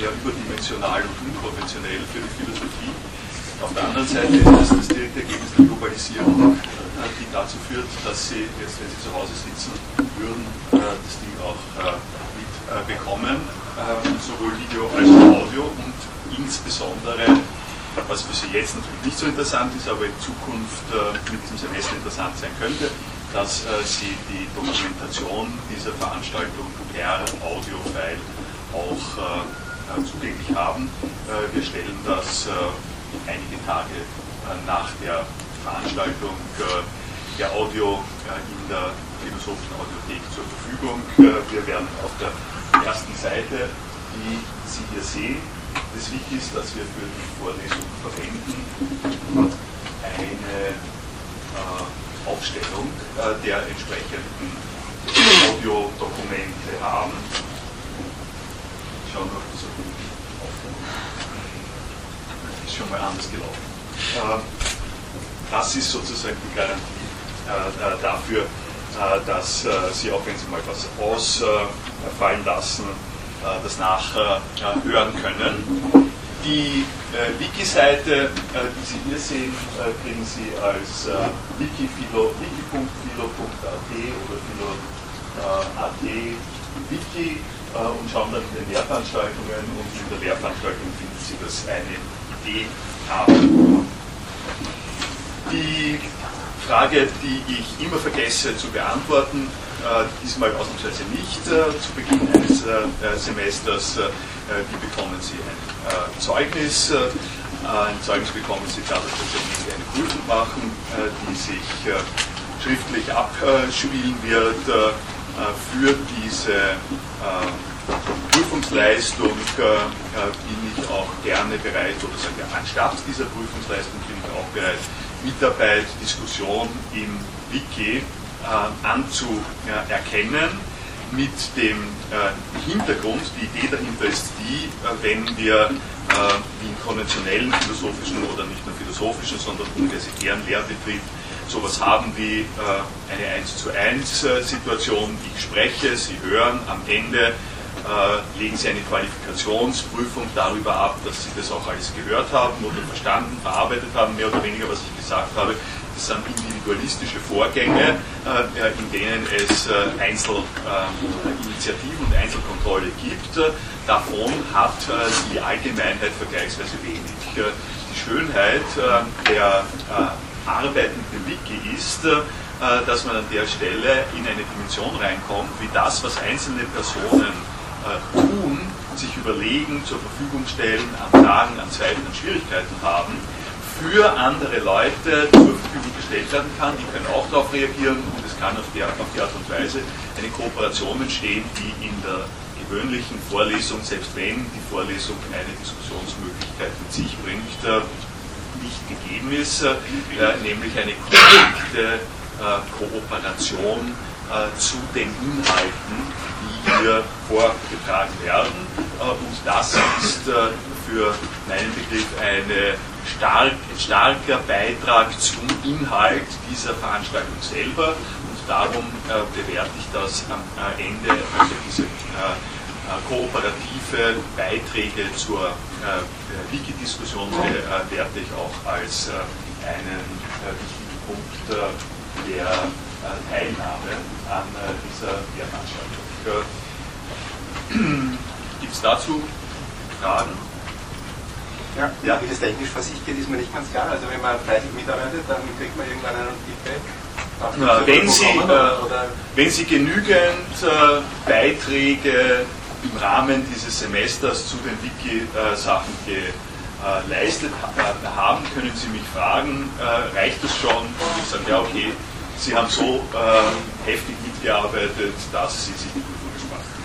eher überdimensional und unkonventionell für die Philosophie. Auf der anderen Seite ist es das direkte Ergebnis der Globalisierung, die dazu führt, dass Sie jetzt, wenn Sie zu Hause sitzen würden, das Ding auch mitbekommen, sowohl Video als auch Audio und insbesondere was für Sie jetzt natürlich nicht so interessant ist, aber in Zukunft äh, mit diesem Semester interessant sein könnte, dass äh, Sie die Dokumentation dieser Veranstaltung per Audio-File auch äh, zugänglich haben. Äh, wir stellen das äh, einige Tage äh, nach der Veranstaltung der Audio in der Philosophischen Audiothek zur Verfügung. wir werden auf der ersten Seite, die Sie hier sehen, das Wiki ist, dass wir für die Vorlesung verwenden, eine äh, Aufstellung äh, der entsprechenden Audiodokumente haben. Schauen wir, ob das ist schon mal anders gelaufen. Äh, das ist sozusagen die Garantie äh, äh, dafür, dass Sie auch wenn Sie mal was ausfallen lassen, das nachhören können. Die Wiki-Seite, die Sie hier sehen, kriegen Sie als wiki.philo.at oder philo.at Wiki und schauen dann in den Lehrveranstaltungen und in der Lehrveranstaltung finden Sie das eine Idee haben. Die Frage, die ich immer vergesse zu beantworten, äh, diesmal ausnahmsweise nicht äh, zu Beginn eines äh, Semesters. wie bekommen Sie ein Zeugnis? Ein Zeugnis bekommen Sie dadurch, dass Sie eine Prüfung machen, die sich schriftlich abspielen wird. Für diese Prüfungsleistung bin ich auch gerne bereit, oder sagen wir, anstatt dieser Prüfungsleistung bin ich auch bereit, Mitarbeit, Diskussion im Wiki äh, anzuerkennen mit dem äh, Hintergrund, die Idee dahinter ist die, äh, wenn wir wie im konventionellen philosophischen oder nicht nur philosophischen, sondern universitären Lehrbetrieb sowas haben wie eine 1 zu 1 Situation, ich spreche, Sie hören, am Ende legen Sie eine Qualifikationsprüfung darüber ab, dass Sie das auch alles gehört haben oder verstanden, verarbeitet haben, mehr oder weniger, was ich gesagt habe. Das sind individualistische Vorgänge, äh, in denen es äh, Einzelinitiativen und Einzelkontrolle gibt. Davon hat äh, die Allgemeinheit vergleichsweise wenig. Die Schönheit der Arbeit mit dem Wiki ist, dass man an der Stelle in eine Dimension reinkommt, wie das, was einzelne Personen tun, sich überlegen, zur Verfügung stellen, an Fragen, an Zweifeln, an Schwierigkeiten haben, für andere Leute zur Verfügung gestellt werden kann. Die können auch darauf reagieren und es kann auf die, auf die Art und Weise eine Kooperation entstehen, die in der gewöhnlichen Vorlesung, selbst wenn die Vorlesung eine Diskussionsmöglichkeit mit sich bringt, äh, nicht gegeben ist, äh, nämlich eine konkrete äh, Kooperation zu den Inhalten, die hier vorgetragen werden. Und das ist für meinen Begriff eine stark, ein starker Beitrag zum Inhalt dieser Veranstaltung selber und darum äh, bewerte ich das am äh, Ende, also diese äh, äh kooperative Beiträge zur äh, Wiki-Diskussion äh, werte ich auch als einen wichtigen Punkt der Teilnahme an dieser Veranstaltung. Gibt es dazu Fragen? Ja, ja. Wie das technisch vor sich geht, ist mir nicht ganz klar. Also wenn man fleißig mitarbeitet, dann kriegt man irgendwann einen Feedback. Wenn, Sie, äh, wenn Sie genügend äh, Beiträge im Rahmen dieses Semesters zu den Wiki-Sachen geleistet äh, haben, können Sie mich fragen, äh, reicht das schon? Und ich sage, ja okay, Sie haben so äh, heftig mitgearbeitet, dass Sie sich die Prüfung gespart haben.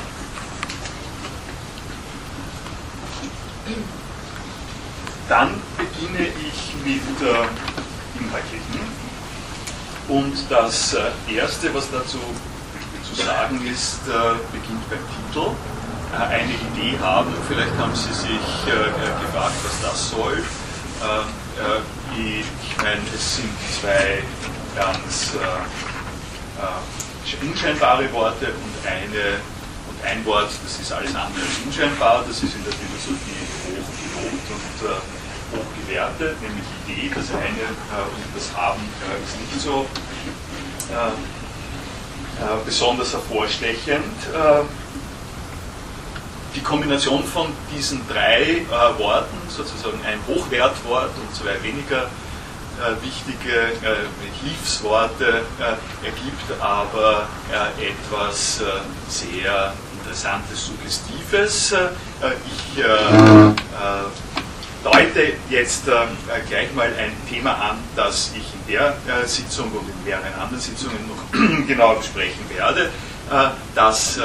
Dann beginne ich mit äh, Inhaltlichen. Und das äh, Erste, was dazu zu sagen ist, äh, beginnt beim Titel. Äh, eine Idee haben, vielleicht haben Sie sich äh, gefragt, was das soll. Äh, ich meine, es sind zwei ganz unscheinbare Worte und eine ein Wort, das ist alles andere als unscheinbar, das ist in der Philosophie hoch gelobt und hoch gewertet, nämlich Idee, das eine und das Haben ist nicht so besonders hervorstechend die Kombination von diesen drei äh, Worten, sozusagen ein Hochwertwort und zwei weniger äh, wichtige äh, Hilfsworte, äh, ergibt aber äh, etwas äh, sehr Interessantes, Suggestives. ich deute jetzt gleich mal ein Thema an, das ich in der Sitzung und in mehreren anderen Sitzungen noch genauer besprechen werde, dass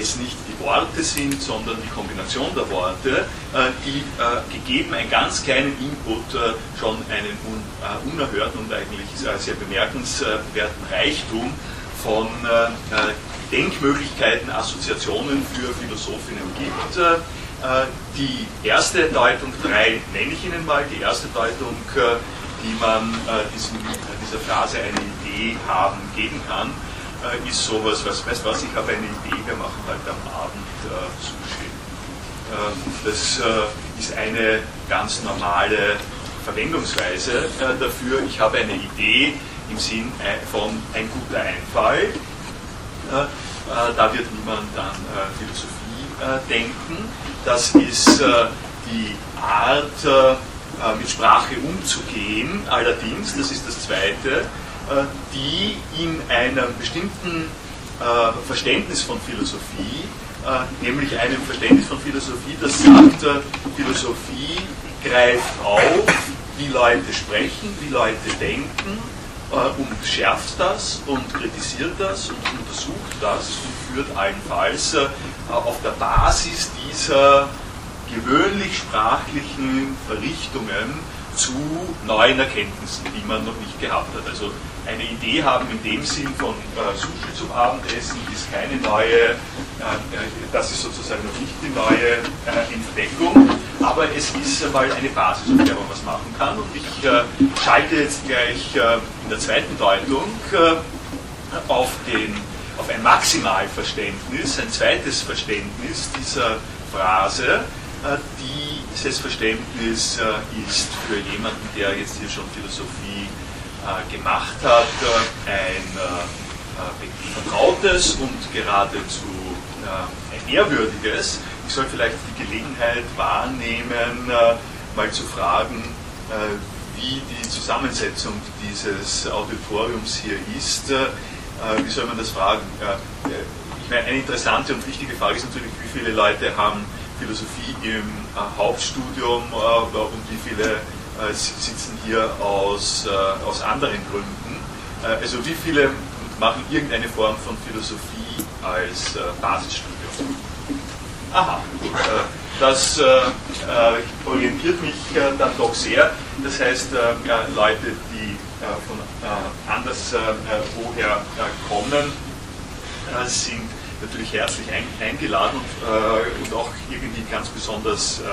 es nicht Worte sind, sondern die Kombination der Worte, äh, die äh, gegeben einen ganz kleinen Input äh, schon einen unerhörten und eigentlich sehr bemerkenswerten Reichtum von Denkmöglichkeiten, Assoziationen für Philosophinnen gibt. Die erste Deutung, drei nenne ich Ihnen mal, die erste Deutung, die man diesem, dieser Phrase eine Idee haben, geben kann, äh, ist sowas, was, weißt was, ich habe eine Idee, wir machen halt am Abend äh, Sushi. Äh, das äh, ist eine ganz normale Verwendungsweise äh, dafür. Ich habe eine Idee im Sinn äh, von ein guter Einfall. da wird niemand an Philosophie denken. Das ist die Art, mit Sprache umzugehen. Allerdings, das ist das Zweite, die in einem bestimmten äh, Verständnis von Philosophie, äh, nämlich einem Verständnis von Philosophie, das sagt, Philosophie greift auf, wie Leute sprechen, wie Leute denken und schärft das und kritisiert das und untersucht das und führt allenfalls auf der Basis dieser gewöhnlich sprachlichen Verrichtungen zu neuen Erkenntnissen, die man noch nicht gehabt hat. Also eine Idee haben in dem Sinn von äh, Sushi zum Abendessen ist keine neue, äh, äh, das ist sozusagen noch nicht die neue äh, Entdeckung, aber es ist einmal eine Basis, auf der man was machen kann. Und ich äh, schalte jetzt gleich äh, in der zweiten Deutung auf, den, auf ein Maximalverständnis, ein zweites Verständnis dieser Phrase, dieses Verständnis ist für jemanden, der jetzt hier schon Philosophie gemacht hat, äh, ein äh, vertrautes und geradezu ein ehrwürdiges. Ich soll vielleicht die Gelegenheit wahrnehmen, mal zu fragen, wie die Zusammensetzung dieses Auditoriums hier ist. Wie soll man das fragen? Ich meine, eine interessante und wichtige Frage ist natürlich, wie viele Leute haben Philosophie im Hauptstudium und wie viele äh, sitzen hier aus, äh, aus anderen Gründen. Äh, also wie viele machen irgendeine Form von Philosophie als Basisstudium? Aha. Das orientiert mich dann doch sehr. Das heißt, Leute, die von anders woher kommen, sind natürlich herzlich eingeladen und, auch irgendwie ganz besonders äh,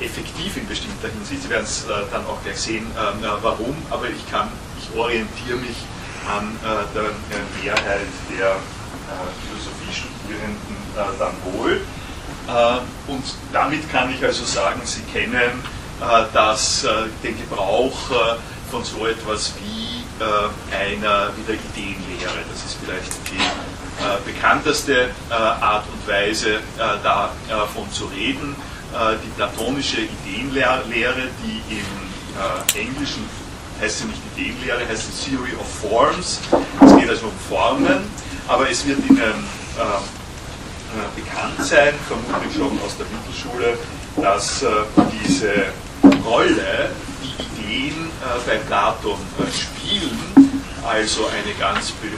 effektiv in bestimmter Hinsicht. Sie werden es äh, dann auch gleich sehen, ähm, warum, aber ich kann, ich orientiere mich an äh, der Mehrheit der Philosophiestudierenden dann wohl. Und damit kann ich also sagen, Sie kennen das, den Gebrauch von so etwas wie einer wieder Ideenlehre. Das ist vielleicht die bekannteste Art und Weise, davon zu reden. Äh, die platonische Ideenlehre, die im äh, Englischen heißt sie nicht Ideenlehre, heißt sie Theory of Forms. Es geht also um Formen, aber es wird Ihnen äh, äh, bekannt sein, vermutlich schon aus der Mittelschule, dass äh, diese Rolle, die Ideen äh, bei Platon spielen, also eine ganz be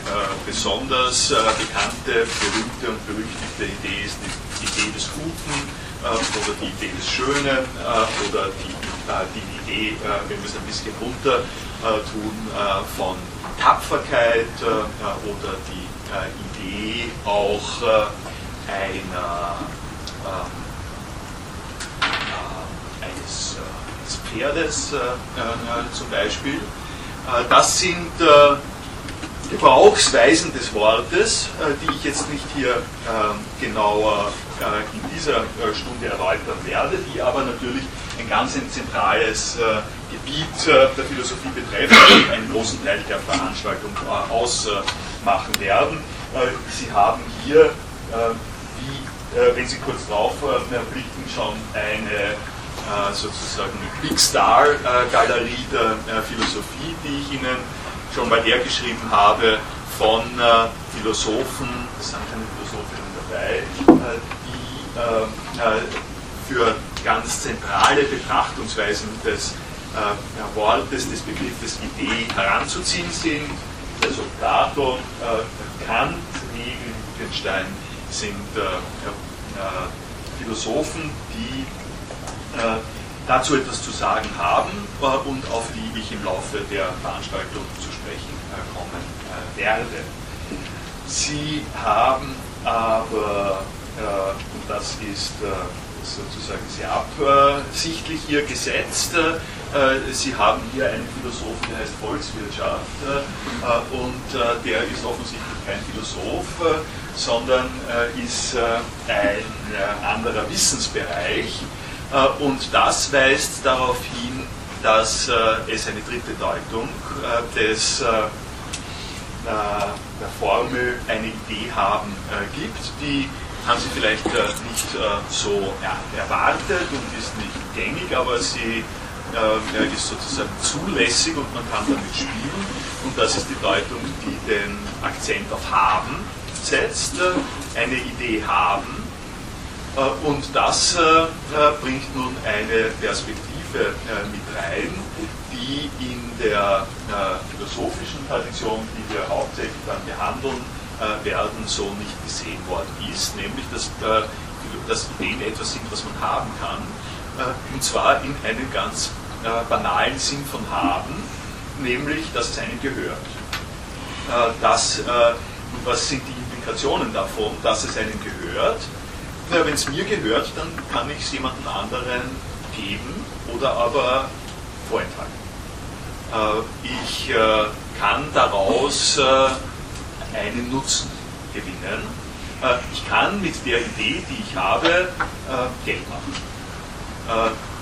besonders bekannte, berühmte und berüchtigte Idee ist die Idee des Guten, äh, oder die Idee des Schönen äh, oder die, äh, die Idee, wir es ein bisschen runter tun, von Tapferkeit oder die Idee auch einer, ähm, eines, eines, Pferdes zum Beispiel. das sind Gebrauchsweisen des Wortes, die ich jetzt nicht hier genauer in dieser Stunde erläutern werde, die aber natürlich ein ganz zentrales Gebiet der Philosophie betreffen und einen großen Teil der Veranstaltung ausmachen werden. Sie haben hier, wie, wenn Sie kurz drauf blicken, schon eine sozusagen Big Star Galerie der Philosophie, die ich Ihnen schon mal hergeschrieben habe, von Philosophen, es sind keine Philosophinnen dabei, für ganz zentrale Betrachtungsweisen des äh, Wortes, des Begriffes Idee heranzuziehen sind. Also Plato, äh, Kant, Hegel, Wittgenstein sind äh, äh Philosophen, die äh, dazu etwas zu sagen haben äh, und auf die ich im Laufe der Veranstaltung zu sprechen kommen werde. Sie haben aber, das ist sozusagen sehr absichtlich hier gesetzt, äh, Sie haben hier einen Philosophen, der heißt Volkswirtschaft äh, und äh, der ist offensichtlich kein Philosoph, sondern ist ein anderer Wissensbereich. Und das weist darauf hin, dass es eine dritte Deutung des, der Formel eine Idee haben gibt, die haben Sie vielleicht nicht so erwartet und ist nicht gängig, aber sie äh, ist sozusagen zulässig und man kann damit spielen. Und das ist die Deutung, die den Akzent auf haben setzt, eine Idee haben. Äh, und das äh, äh, bringt nun eine Perspektive äh, mit rein, die in der äh, philosophischen Tradition, die wir hauptsächlich dann behandeln werden, so nicht gesehen worden ist, nämlich dass, dass Ideen etwas sind, was man haben kann, und zwar in einem ganz äh, banalen Sinn von haben, nämlich, dass es einem gehört. Äh, das, äh, was sind die Implikationen davon, dass es einem gehört? Wenn es mir gehört, dann kann ich es jemandem anderen geben oder aber vorenthalten. ich kann daraus einen Nutzen gewinnen. ich kann mit der Idee, die ich habe, Geld machen.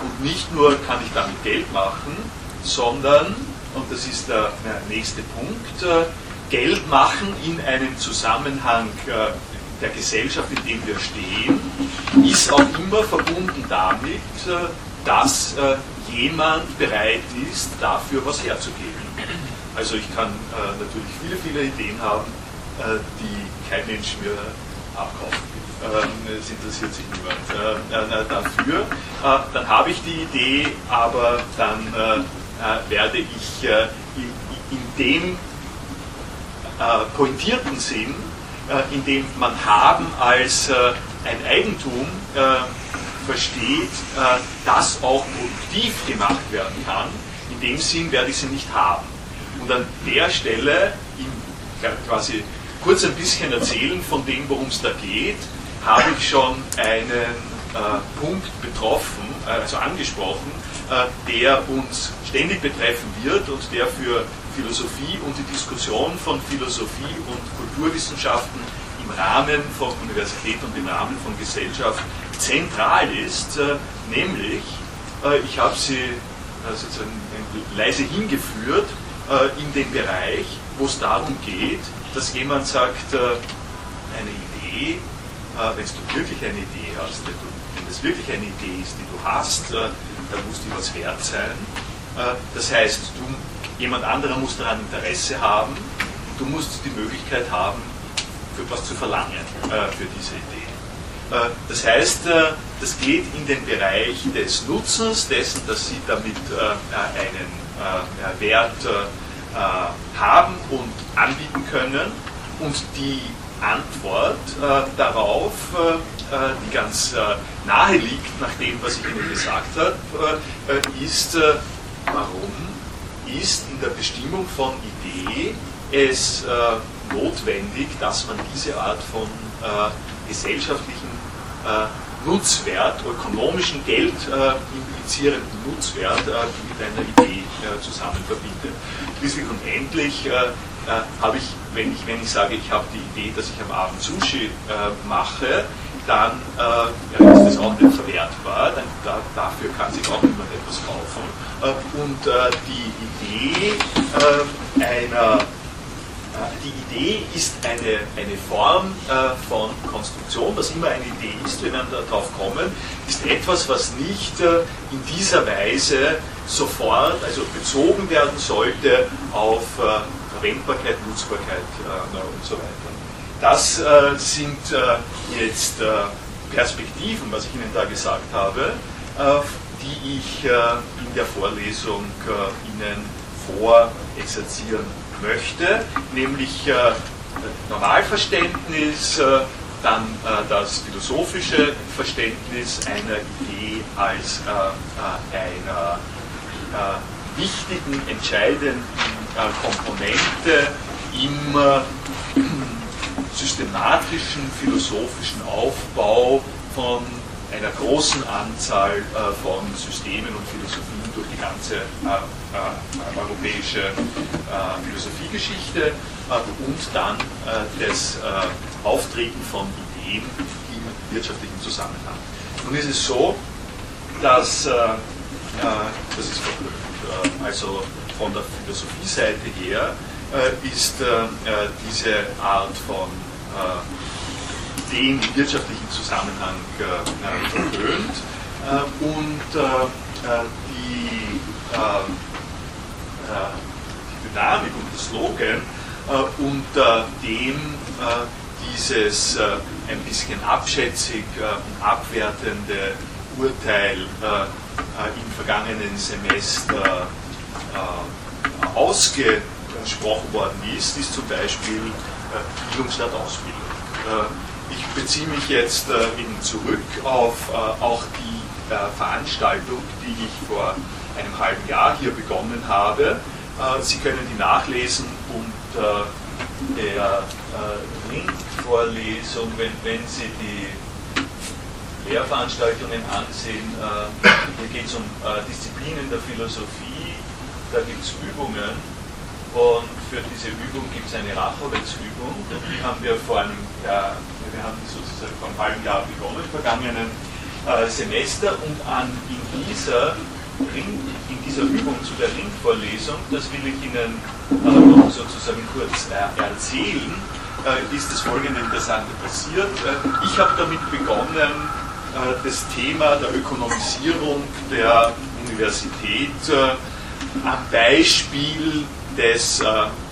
Und nicht nur kann ich damit Geld machen, sondern, und das ist der nächste Punkt, äh, Geld machen in einem Zusammenhang äh, der Gesellschaft, in dem wir stehen, ist auch immer verbunden damit, äh, dass jemand bereit ist, dafür was herzugeben. Also ich kann natürlich viele, viele Ideen haben, die kein Mensch mir abkaufen äh, es interessiert sich niemand äh, äh dafür. Äh, dann habe ich die Idee, aber dann äh, werde ich in, in, dem pointierten Sinn, in dem man haben als ein Eigentum versteht, das auch produktiv gemacht werden kann, in dem Sinn werde ich sie nicht haben. Und an der Stelle, quasi kurz ein bisschen erzählen von dem, worum es da geht, habe ich schon einen äh, Punkt betroffen, äh, also angesprochen, äh, der uns ständig betreffen wird und der für Philosophie und die Diskussion von Philosophie und Kulturwissenschaften im Rahmen von Universität und im Rahmen von Gesellschaft zentral ist, äh, nämlich, äh, ich habe sie äh, sozusagen leise hingeführt in den Bereich, wo es darum geht, dass jemand sagt, eine Idee äh, wenn du wirklich eine Idee hast, wenn, das wirklich eine Idee ist, die du hast, äh, dann muss die was wert sein. Äh, das heißt, du, jemand anderer muss daran Interesse haben, du musst die Möglichkeit haben, für was zu verlangen für diese Idee. Das heißt, das geht in den Bereich des Nutzens, dessen, dass Sie damit einen Wert haben und anbieten können. Und die Antwort äh, darauf, äh, äh, die ganz äh, nahe liegt nach dem, was ich Ihnen gesagt habe, äh, ist, äh, warum ist in der Bestimmung von Idee es notwendig, dass man diese Art von gesellschaftlichen Nutzwert, ökonomischen Geld implizierenden Nutzwert mit einer Idee zusammen verbindet. Schließlich und endlich habe ich, wenn ich, wenn ich sage, ich habe die Idee, dass ich am Abend Sushi mache, dann äh, ist das auch nicht verwertbar, dann, da, dafür kann sich auch niemand etwas kaufen. Äh, und äh, die Idee äh, einer äh, die Idee ist eine, eine Form äh, von Konstruktion, was immer eine Idee ist, wenn wir darauf kommen, ist etwas, was nicht in dieser Weise sofort, also bezogen werden sollte auf Verwendbarkeit, Nutzbarkeit und so weiter. Das äh, sind äh, jetzt äh, Perspektiven, was ich Ihnen da gesagt habe, äh, die ich äh, in der Vorlesung äh, Ihnen vorexerzieren möchte, nämlich Normalverständnis, dann das philosophische Verständnis einer Idee als einer wichtigen, entscheidenden Komponente im systematischen philosophischen Aufbau von einer großen Anzahl äh, von Systemen und Philosophien durch die ganze äh, äh, europäische äh, Philosophiegeschichte äh, und dann das Auftreten von Ideen im wirtschaftlichen Zusammenhang. Nun ist es so, dass, das ist also von der Philosophie-Seite her, ist diese Art von den im wirtschaftlichen Zusammenhang äh, verpönt äh, und äh, die, die, Dynamik und der Slogan unter dem dieses ein bisschen abschätzig und abwertende Urteil im vergangenen Semester ausgesprochen worden ist, ist zum Beispiel Bildung statt Ausbildung. Äh, ich beziehe mich jetzt äh, eben zurück auf äh, auch die Veranstaltung, die ich vor einem halben Jahr hier begonnen habe. Sie können die nachlesen unter der Linkvorlesung, wenn, wenn Sie die Lehrveranstaltungen ansehen. Hier geht es um Disziplinen der Philosophie, da gibt es Übungen und für diese Übung gibt es eine Rachowitz-Übung. Die haben wir vor einem Jahr, wir haben sozusagen vor einem halben Jahr begonnen, vergangenen äh, Semester. Und an, in, dieser Ring, in dieser Übung zu der Ringvorlesung, das will ich Ihnen äh, noch sozusagen kurz äh, erzählen, äh, ist das folgende Interessante passiert. Äh, ich habe damit begonnen, äh, das Thema der Ökonomisierung der Universität am Beispiel des äh,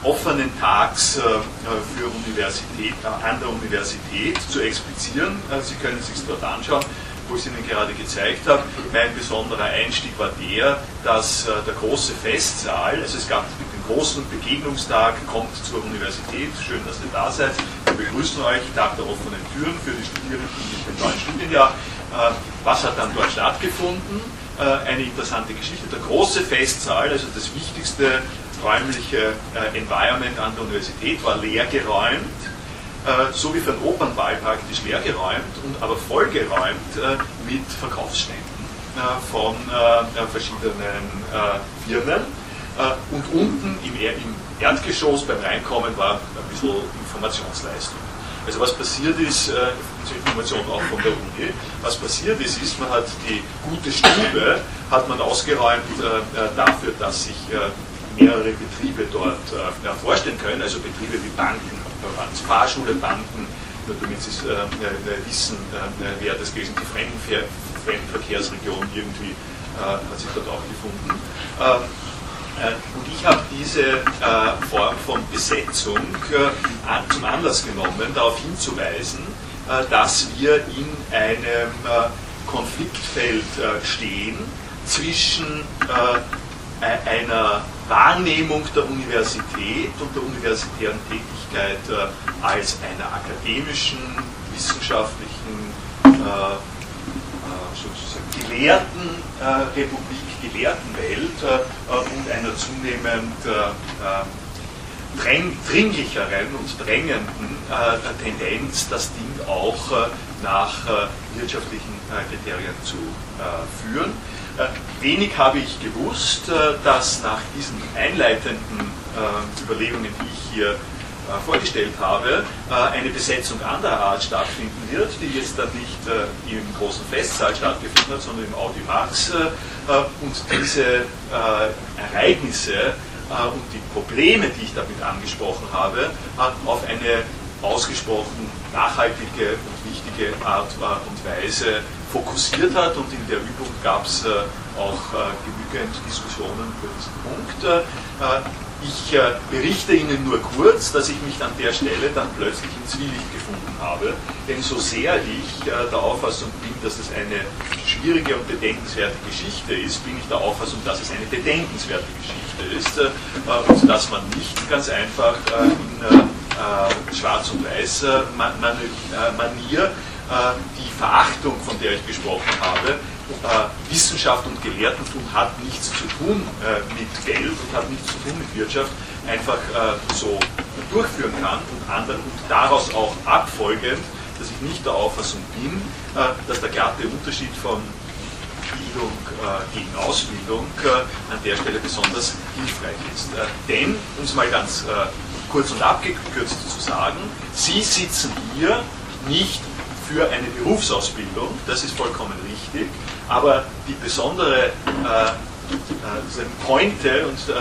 offenen Tags äh, für Universität, äh, an der Universität zu explizieren. Äh, Sie können es sich dort anschauen, wo ich es Ihnen gerade gezeigt habe. Mein besonderer Einstieg war der, dass äh, der große Festsaal, also es gab den großen Begegnungstag, kommt zur Universität, schön, dass ihr da seid. Wir begrüßen euch, Tag der offenen Türen für die Studierenden im neuen Studienjahr. Äh, was hat dann dort stattgefunden? eine interessante Geschichte. Der große Festsaal, also das wichtigste räumliche äh, Environment an der Universität war leergeräumt, äh, so wie für einen Opernball praktisch leergeräumt, und aber vollgeräumt äh, mit Verkaufsständen äh, von äh, verschiedenen Firmen. und unten im, im Erdgeschoss beim Reinkommen war ein bisschen Informationsleistung. Also was passiert ist, äh, diese Information auch von der Uni, was passiert ist, ist, man hat die gute Stube, hat man ausgeräumt äh, dafür, dass sich äh, mehrere Betriebe dort äh, vorstellen können, also Betriebe wie Banken, Fahrschule, Banken, nur damit Sie äh, äh, wissen, äh, wer das gewesen die Fremdenver Fremdenverkehrsregion irgendwie äh, hat sich dort auch gefunden. Ähm, äh, und ich habe diese Form von Besetzung zum Anlass genommen, darauf hinzuweisen, dass wir in einem Konfliktfeld stehen zwischen einer Wahrnehmung der Universität und der universitären Tätigkeit äh, als einer akademischen, wissenschaftlichen, äh, äh sozusagen gelehrten äh, Republik, gelehrten Welt äh, und einer zunehmend dringlicheren und drängenden Tendenz, das Ding auch nach wirtschaftlichen Kriterien zu führen. Äh, wenig habe ich gewusst, äh, dass nach diesen einleitenden Überlegungen, die ich hier vorgestellt habe, eine Besetzung anderer Art stattfinden wird, die jetzt dann nicht im großen Festsaal stattgefunden hat, sondern im Audi Max und diese Ereignisse und die Probleme, die ich damit angesprochen habe, auf eine ausgesprochen nachhaltige und wichtige Art und Weise fokussiert hat und in der Übung gab es auch genügend Diskussionen über diesen Punkt. Ich äh, berichte Ihnen nur kurz, dass ich mich an der Stelle dann plötzlich in Zwielicht gefunden habe. Denn so sehr ich äh, der Auffassung bin, dass es eine schwierige und bedenkenswerte Geschichte ist, bin ich der Auffassung, dass es eine bedenkenswerte Geschichte ist äh, und dass man nicht ganz einfach in Schwarz- und Weiß-Manier die Verachtung, von der ich gesprochen habe, äh, Wissenschaft und Gelehrtentum hat nichts zu tun äh, mit Geld und hat nichts zu tun mit Wirtschaft, einfach äh, so durchführen kann und, anderen, und daraus auch abfolgend, dass ich nicht der Auffassung bin, äh, dass der glatte Unterschied von Bildung äh, gegen Ausbildung äh, an der Stelle besonders hilfreich ist. denn, um es mal ganz kurz und abgekürzt zu sagen, Sie sitzen hier nicht für eine Berufsausbildung, das ist vollkommen richtig, aber die besondere äh, äh Pointe und äh,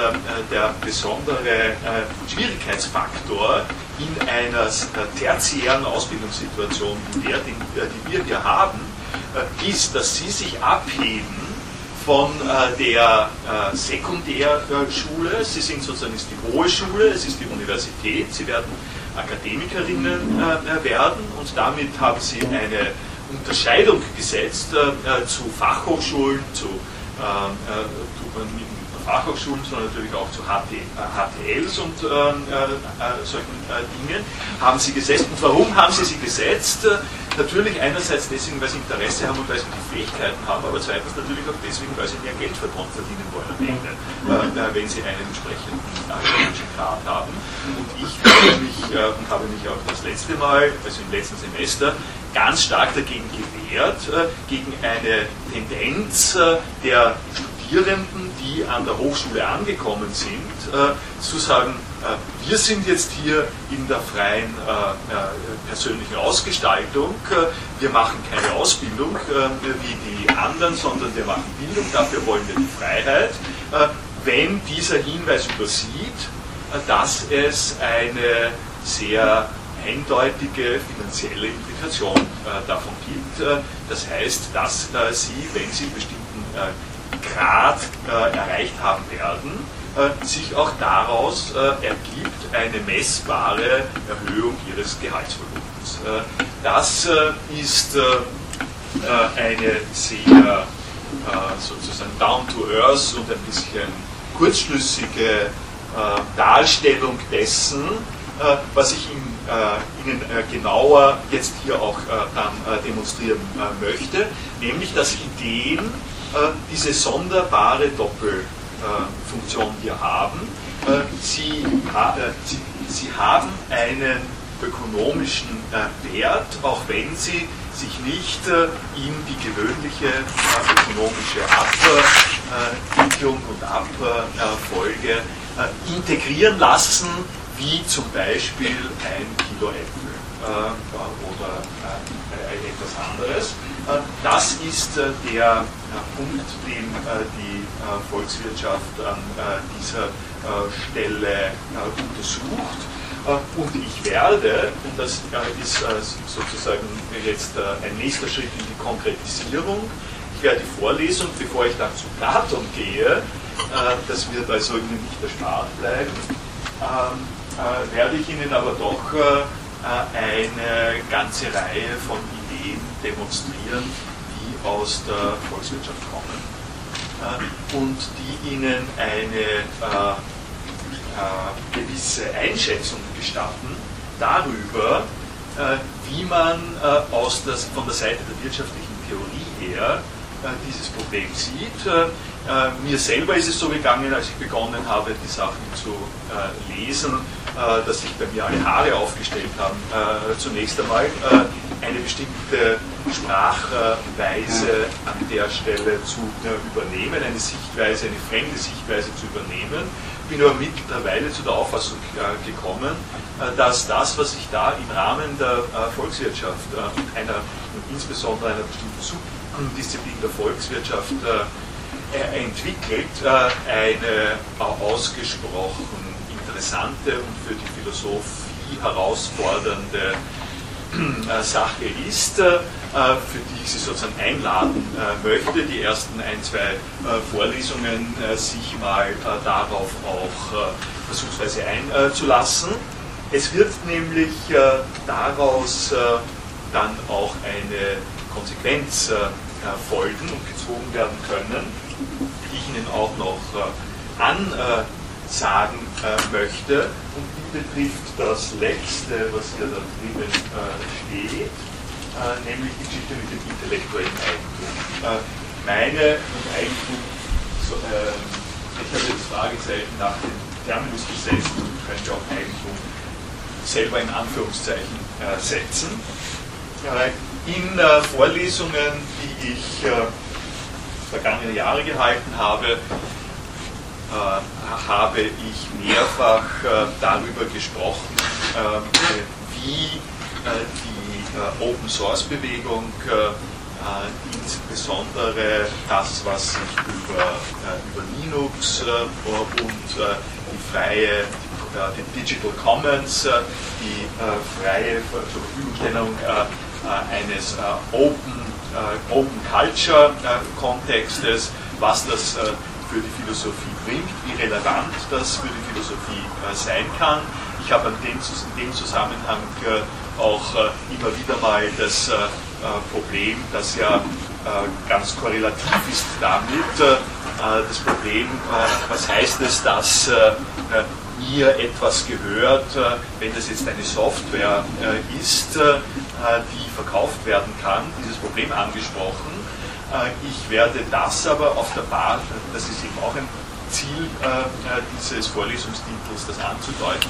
der besondere äh, Schwierigkeitsfaktor in einer tertiären Ausbildungssituation, in der, die, die wir hier haben, ist, dass sie sich abheben von der Sekundärschule. Sie sind sozusagen ist die hohe Schule, es ist die Universität. Sie werden Akademikerinnen werden. Und damit haben sie eine Unterscheidung gesetzt äh, zu Fachhochschulen, zu ähm, äh, tut man nur Fachhochschulen, sondern natürlich auch zu HT, HTLs und ähm, äh, äh, solchen äh, Dingen, haben sie gesetzt. Und warum haben sie sie gesetzt? Natürlich einerseits deswegen, weil sie Interesse haben und weil sie die Fähigkeiten haben, aber zweitens natürlich auch deswegen, weil sie mehr Geld verdienen wollen am Ende, äh, wenn sie einen entsprechenden akademischen Grad haben. Und ich habe mich, äh, und habe mich auch das letzte Mal, also im letzten Semester, ganz stark dagegen gewehrt, äh, gegen eine Tendenz äh, der Studierenden, die an der Hochschule angekommen sind, äh, zu sagen, wir sind jetzt hier in der freien persönlichen Ausgestaltung, wir machen keine Ausbildung wie die anderen, sondern wir machen Bildung, dafür wollen wir die Freiheit. Wenn dieser Hinweis übersieht, dass es eine sehr eindeutige finanzielle Implikation äh, davon gibt. Äh, das heißt, dass äh, Sie, wenn Sie bestimmten äh, Grad äh, erreicht haben werden, äh, sich auch daraus ergibt eine messbare Erhöhung Ihres Gehaltsvolumens. das ist eine sehr sozusagen down to earth und ein bisschen kurzschlüssige Darstellung dessen, was ich äh, Ihnen äh, genauer jetzt hier auch äh, dann demonstrieren möchte, nämlich dass Ideen diese sonderbare Doppelfunktion hier haben. Sie, sie, sie haben einen ökonomischen Wert, auch wenn sie sich nicht in die gewöhnliche ökonomische Abwicklung und Abfolge integrieren lassen, wie zum Beispiel ein Kilo Äpfel äh, oder äh, etwas anderes. Äh, das ist äh, der äh, Punkt, den die Volkswirtschaft an dieser Stelle untersucht. Und ich werde, und das ist sozusagen jetzt ein nächster Schritt in die Konkretisierung, ich werde die Vorlesung, bevor ich dann zu Platon gehe, das wird also Ihnen nicht erspart bleiben, ähm, äh, werde ich Ihnen aber doch eine ganze Reihe von Ideen demonstrieren, die aus der Volkswirtschaft kommen äh, und die Ihnen eine gewisse Einschätzung gestatten darüber, wie man aus das, von der Seite der wirtschaftlichen Theorie her dieses Problem sieht. Mir selber ist es so gegangen, als ich begonnen habe, die Sachen zu lesen, äh, dass sich bei mir alle Haare aufgestellt haben. Äh, zunächst einmal, äh, eine bestimmte Sprachweise an der Stelle zu übernehmen, eine Sichtweise, eine fremde Sichtweise zu übernehmen. Bin aber mittlerweile zu der Auffassung gekommen, dass das, was sich da im Rahmen der Volkswirtschaft einer insbesondere einer bestimmten Subdisziplin der Volkswirtschaft entwickelt, eine ausgesprochen interessante und für die Philosophie herausfordernde äh, Sache ist, äh, für die ich Sie sozusagen einladen äh, möchte, die ersten ein, zwei Vorlesungen sich mal darauf auch versuchsweise einzulassen. Es wird nämlich daraus dann auch eine Konsequenz folgen und gezogen werden können, die ich Ihnen auch noch ansagen möchte und betrifft das letzte, was hier da drinnen äh, steht, äh, nämlich die Geschichte mit dem intellektuellen Eigentum. Äh, meine und Eigentum, ich habe jetzt Fragezeichen nach dem Terminus gesetzt und könnte auch Eigentum selber in Anführungszeichen äh, setzen. Äh, in äh, Vorlesungen, die ich vergangene Jahre gehalten habe, äh, habe ich mehrfach äh, darüber gesprochen, äh, wie die Open Source Bewegung insbesondere das, was sich über, über Linux und die freie die Digital Commons, die freie Verfügungstellung eines Open, Open Culture Kontextes, was das für die Philosophie bringt, wie relevant das für die Philosophie äh, sein kann. Ich habe in dem, Zusammenhang äh, auch äh, immer wieder mal das äh, äh, Problem, das ja äh, ganz korrelativ ist damit, das Problem, was heißt es, dass mir etwas gehört, wenn das jetzt eine Software ist, die verkauft werden kann, dieses Problem angesprochen. Äh, ich werde das aber auf der Basis, das ist eben auch ein Ziel äh, äh, dieses Vorlesungstitels, das anzudeuten,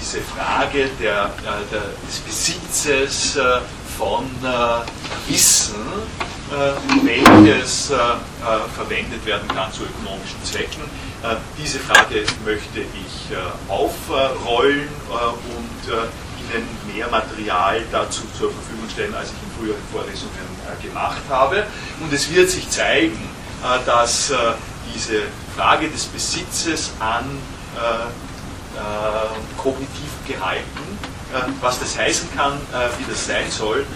diese Frage der, der, des Besitzes von Wissen, welches verwendet werden kann zu ökonomischen Zwecken. Diese Frage möchte ich aufrollen und Ihnen mehr Material dazu zur Verfügung stellen, als ich in früheren Vorlesungen äh, gemacht habe. Und es wird sich zeigen, äh, dass äh, diese Frage des Besitzes an kognitiv gehalten, was das heißen kann, wie das sein soll,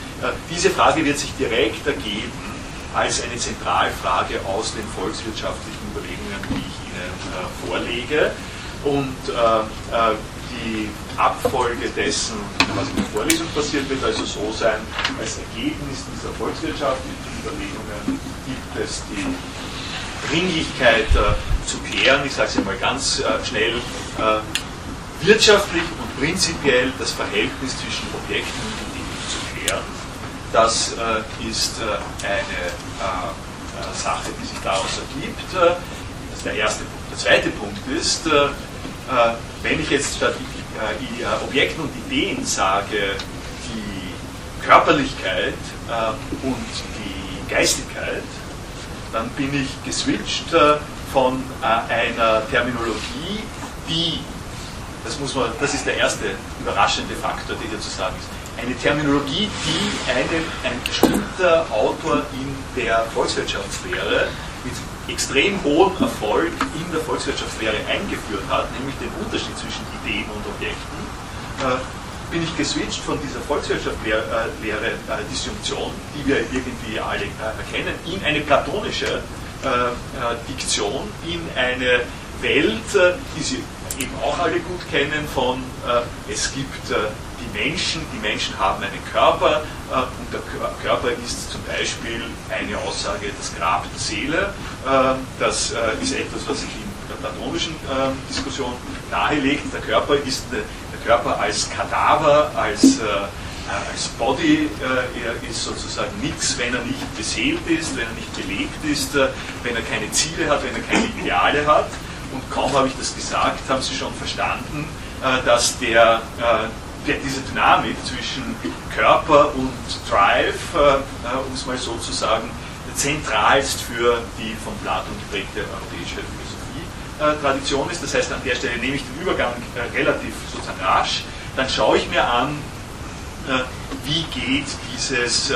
diese Frage wird sich direkt ergeben als eine Zentralfrage aus den volkswirtschaftlichen Überlegungen, die ich Ihnen vorlege. Und die Abfolge dessen, was in der Vorlesung passiert, wird also so sein, als Ergebnis dieser volkswirtschaftlichen Überlegungen gibt es die Dringlichkeit äh, zu klären, ich sage es einmal ganz äh, schnell, äh, wirtschaftlich und prinzipiell das Verhältnis zwischen Objekten und Dingen zu klären. Das äh, ist äh, eine äh, Sache, die sich daraus ergibt. das ist der erste Punkt. Der zweite Punkt ist, wenn ich jetzt statt äh, äh, Objekten und Ideen sage, die Körperlichkeit und die Geistigkeit, dann bin ich geswitcht von einer Terminologie, die, das, muss man, das ist der erste überraschende Faktor, der hier zu sagen ist, eine Terminologie, die einen, ein bestimmter Autor in der Volkswirtschaftslehre mit extrem hohen Erfolg in der Volkswirtschaftslehre eingeführt hat, nämlich den Unterschied zwischen Ideen und Objekten, äh, bin ich geswitcht von dieser Volkswirtschaftslehre-Disjunktion, äh, die wir irgendwie alle äh, erkennen, in eine platonische Diktion, in eine Welt, die Sie eben auch alle gut kennen von es gibt Menschen, die Menschen haben einen Körper und der Körper ist zum Beispiel eine Aussage das Grab der Seele ähm, das äh, ist etwas, was sich in der platonischen ähm, Diskussion nahelegt. Der Körper ist der Körper als Kadaver, als, äh, als Body, äh, er ist sozusagen nichts, wenn er nicht beseelt ist, wenn er nicht belebt ist, wenn er keine Ziele hat, wenn er keine Ideale hat. Und kaum habe ich das gesagt, haben Sie schon verstanden, dass der diese Dynamik zwischen Körper und Drive, um es mal so zu sagen, zentralst für die von Platon geprägte europäische Philosophie-Tradition ist. Das heißt, an der Stelle nehme ich den Übergang relativ sozusagen rasch. Dann schaue ich mir an, wie geht dieses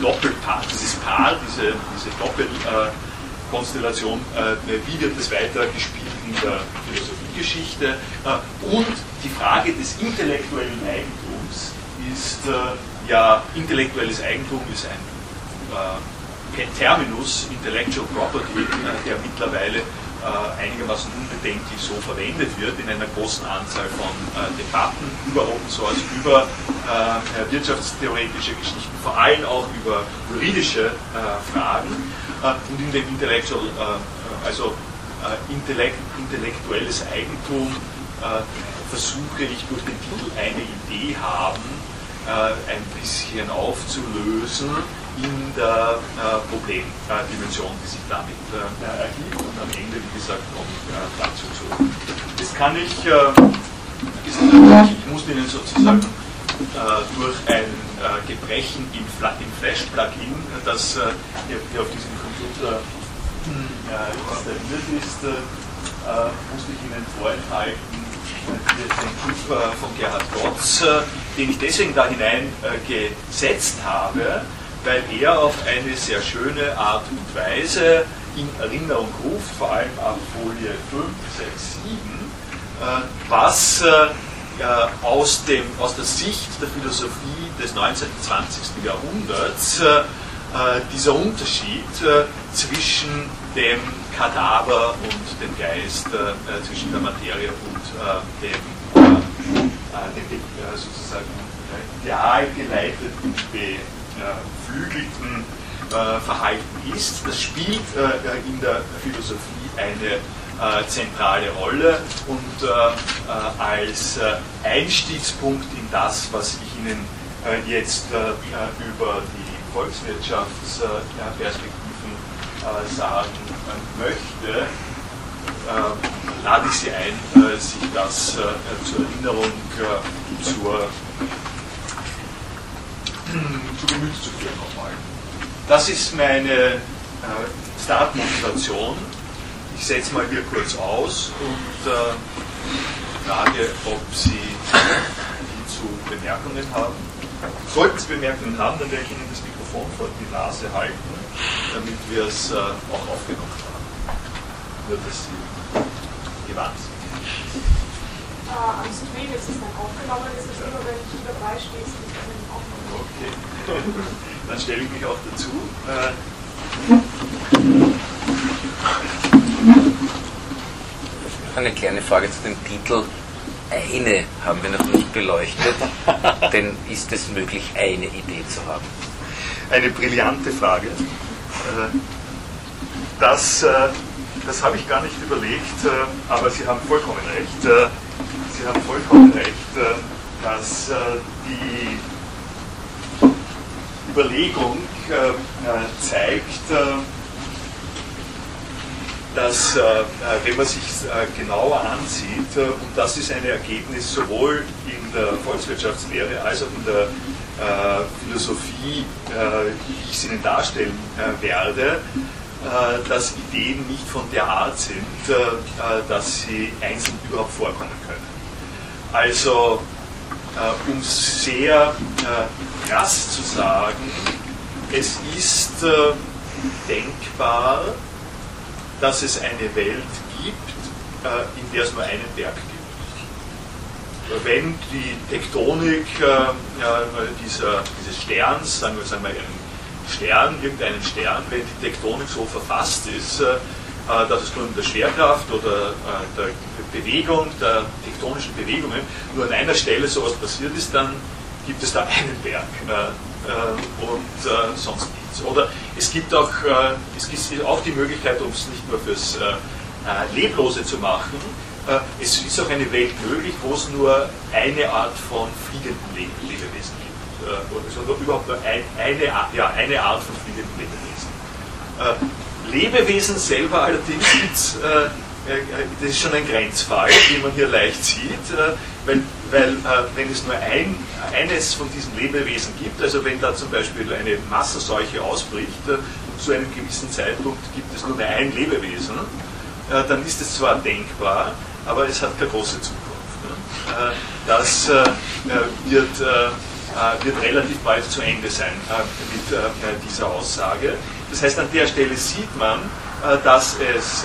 Doppelpaar, dieses Paar, diese, diese Doppelkonstellation, wie wird es weiter gespielt in der Philosophiegeschichte. Und die Frage des intellektuellen Eigentums ist ja, intellektuelles Eigentum ist ein Terminus Intellectual Property, der mittlerweile einigermaßen unbedenklich so verwendet wird in einer großen Anzahl von Debatten über Open Source, über wirtschaftstheoretische Geschichten, vor allem auch über juridische Fragen. Und in dem Intellectual, also Intellekt, intellektuelles Eigentum versuche ich durch den Titel eine Idee haben, ein bisschen aufzulösen in der äh, Problemdimension, die sich damit äh, ergibt. Und am Ende, wie gesagt, komme ich äh, dazu zurück. Das kann ich, ist, ich muss Ihnen sozusagen durch ein Gebrechen im Flash-Plugin, das hier auf diesem Computer installiert ist, musste ich Ihnen vorenthalten, den Typ von Gerhard Gotz, den ich deswegen da hineingesetzt habe, weil er auf eine sehr schöne Art und Weise in Erinnerung ruft, vor allem ab Folie 5, 6, 7, was äh, aus, dem, aus der Sicht der Philosophie des 19. und 20. Jahrhunderts äh, dieser Unterschied äh, zwischen dem Kadaver und dem Geist, zwischen der Materie und dem, sozusagen ideal geleiteten geflügelten äh, Verhalten ist. Das spielt äh, in der Philosophie eine äh, zentrale Rolle und äh, äh, als äh, Einstiegspunkt in das, was ich Ihnen jetzt über die Volkswirtschaftsperspektiven sagen möchte, lade ich Sie ein, sich das zur Erinnerung zur zu Gemüte zu führen nochmal. Das ist meine äh, Startmotivation. Ich setze mal hier kurz aus und äh, frage, ob Sie hierzu Bemerkungen haben. Sollten Sie Bemerkungen haben, dann werde ich Ihnen das Mikrofon vor die Nase halten, damit wir es äh, auch aufgenommen haben. Nur, dass Sie gewarnt sind. Äh, am Stream ist es dann aufgenommen, ist es immer, wenn du dabei stehst, Okay, dann stelle ich mich auch dazu. Äh, eine kleine Frage zu dem Titel. Eine haben wir noch nicht beleuchtet, denn ist es möglich, eine Idee zu haben? Eine brillante Frage. Äh, das, äh, das habe ich gar nicht überlegt, aber Sie haben vollkommen recht. Sie haben vollkommen recht, dass die Überlegung äh, äh, zeigt, äh, dass, wenn man sich genauer ansieht, und das ist ein Ergebnis sowohl in der Volkswirtschaftslehre als auch in der Philosophie, wie ich sie Ihnen darstellen werde, dass Ideen nicht von der Art sind, dass sie einzeln überhaupt vorkommen können. Also äh, um sehr äh, krass zu sagen, es ist äh, denkbar, dass es eine Welt gibt, äh, in der es nur einen Berg gibt. Wenn die Tektonik äh, dieser, dieses Sterns, sagen wir, sagen wir einen Stern, irgendeinen Stern, wenn die Tektonik so verfasst ist, äh, dass es nur in der Schwerkraft oder der Bewegung, der tektonischen Bewegungen, nur an einer Stelle sowas passiert ist, dann gibt es da einen Berg äh, äh, und äh, sonst nichts. Oder es gibt auch, äh, es gibt auch die Möglichkeit, um es nicht nur fürs äh, äh, Leblose zu machen, es ist auch eine Welt möglich, wo es nur eine Art von fliegenden Lebewesen gibt. oder überhaupt nur ein, eine, ja, eine Art von fliegenden Lebewesen. Lebewesen selber allerdings gibt es äh, äh, das ist schon ein Grenzfall, den man hier leicht sieht, äh, weil weil äh, wenn es nur ein, eines von diesen Lebewesen gibt, also wenn da zum Beispiel eine Massenseuche ausbricht, äh, zu einem gewissen Zeitpunkt gibt es nur ein Lebewesen, äh, dann ist es zwar denkbar, aber es hat keine große Zukunft. Ne? Äh, das äh, wird, wird relativ bald zu Ende sein mit dieser Aussage. Das heißt, an der Stelle sieht man, dass es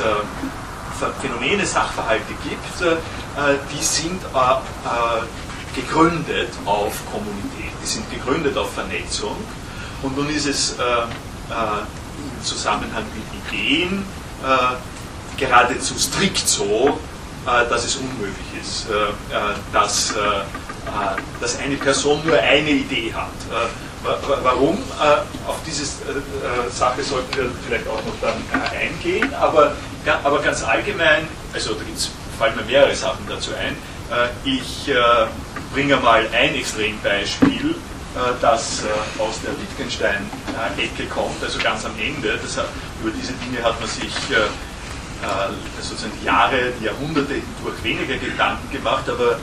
Phänomene, Sachverhalte gibt, die sind gegründet auf Kommunität, die sind gegründet auf Vernetzung. Und nun ist es im Zusammenhang mit Ideen geradezu strikt so, äh, dass es unmöglich ist, äh, äh, dass, dass eine Person nur eine Idee hat. Warum? Auf diese Sache sollten wir vielleicht auch noch dann eingehen, aber, aber ganz allgemein, also da gibt's, fallen mir mehrere Sachen dazu ein. Ich bringe mal ein Extrembeispiel, das aus der Wittgenstein-Ecke kommt, also ganz am Ende. Das, über diese Dinge hat man sich äh, sozusagen die Jahre, Jahrhunderte hindurch weniger Gedanken gemacht, aber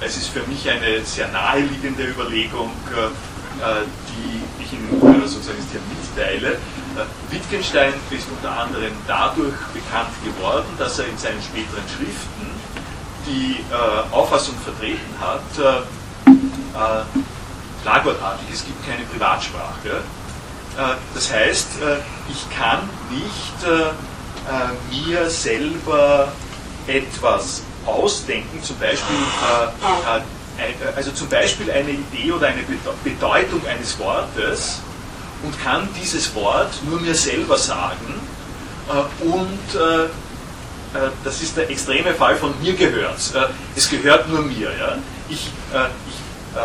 es ist für mich eine sehr naheliegende Überlegung, äh, die ich Ihnen sozusagen hier mitteile. Äh, Wittgenstein ist unter anderem dadurch bekannt geworden, dass er in seinen späteren Schriften die Auffassung vertreten hat, Schlagwortartig, es gibt keine Privatsprache. Das heißt, ich kann nicht äh, mir selber etwas ausdenken, zum Beispiel, äh, äh, also zum Beispiel eine Idee oder eine Bedeutung eines Wortes und kann dieses Wort nur mir selber sagen äh, und äh, äh, das ist der extreme Fall von mir gehört. es gehört nur mir. Ja? Ich, ich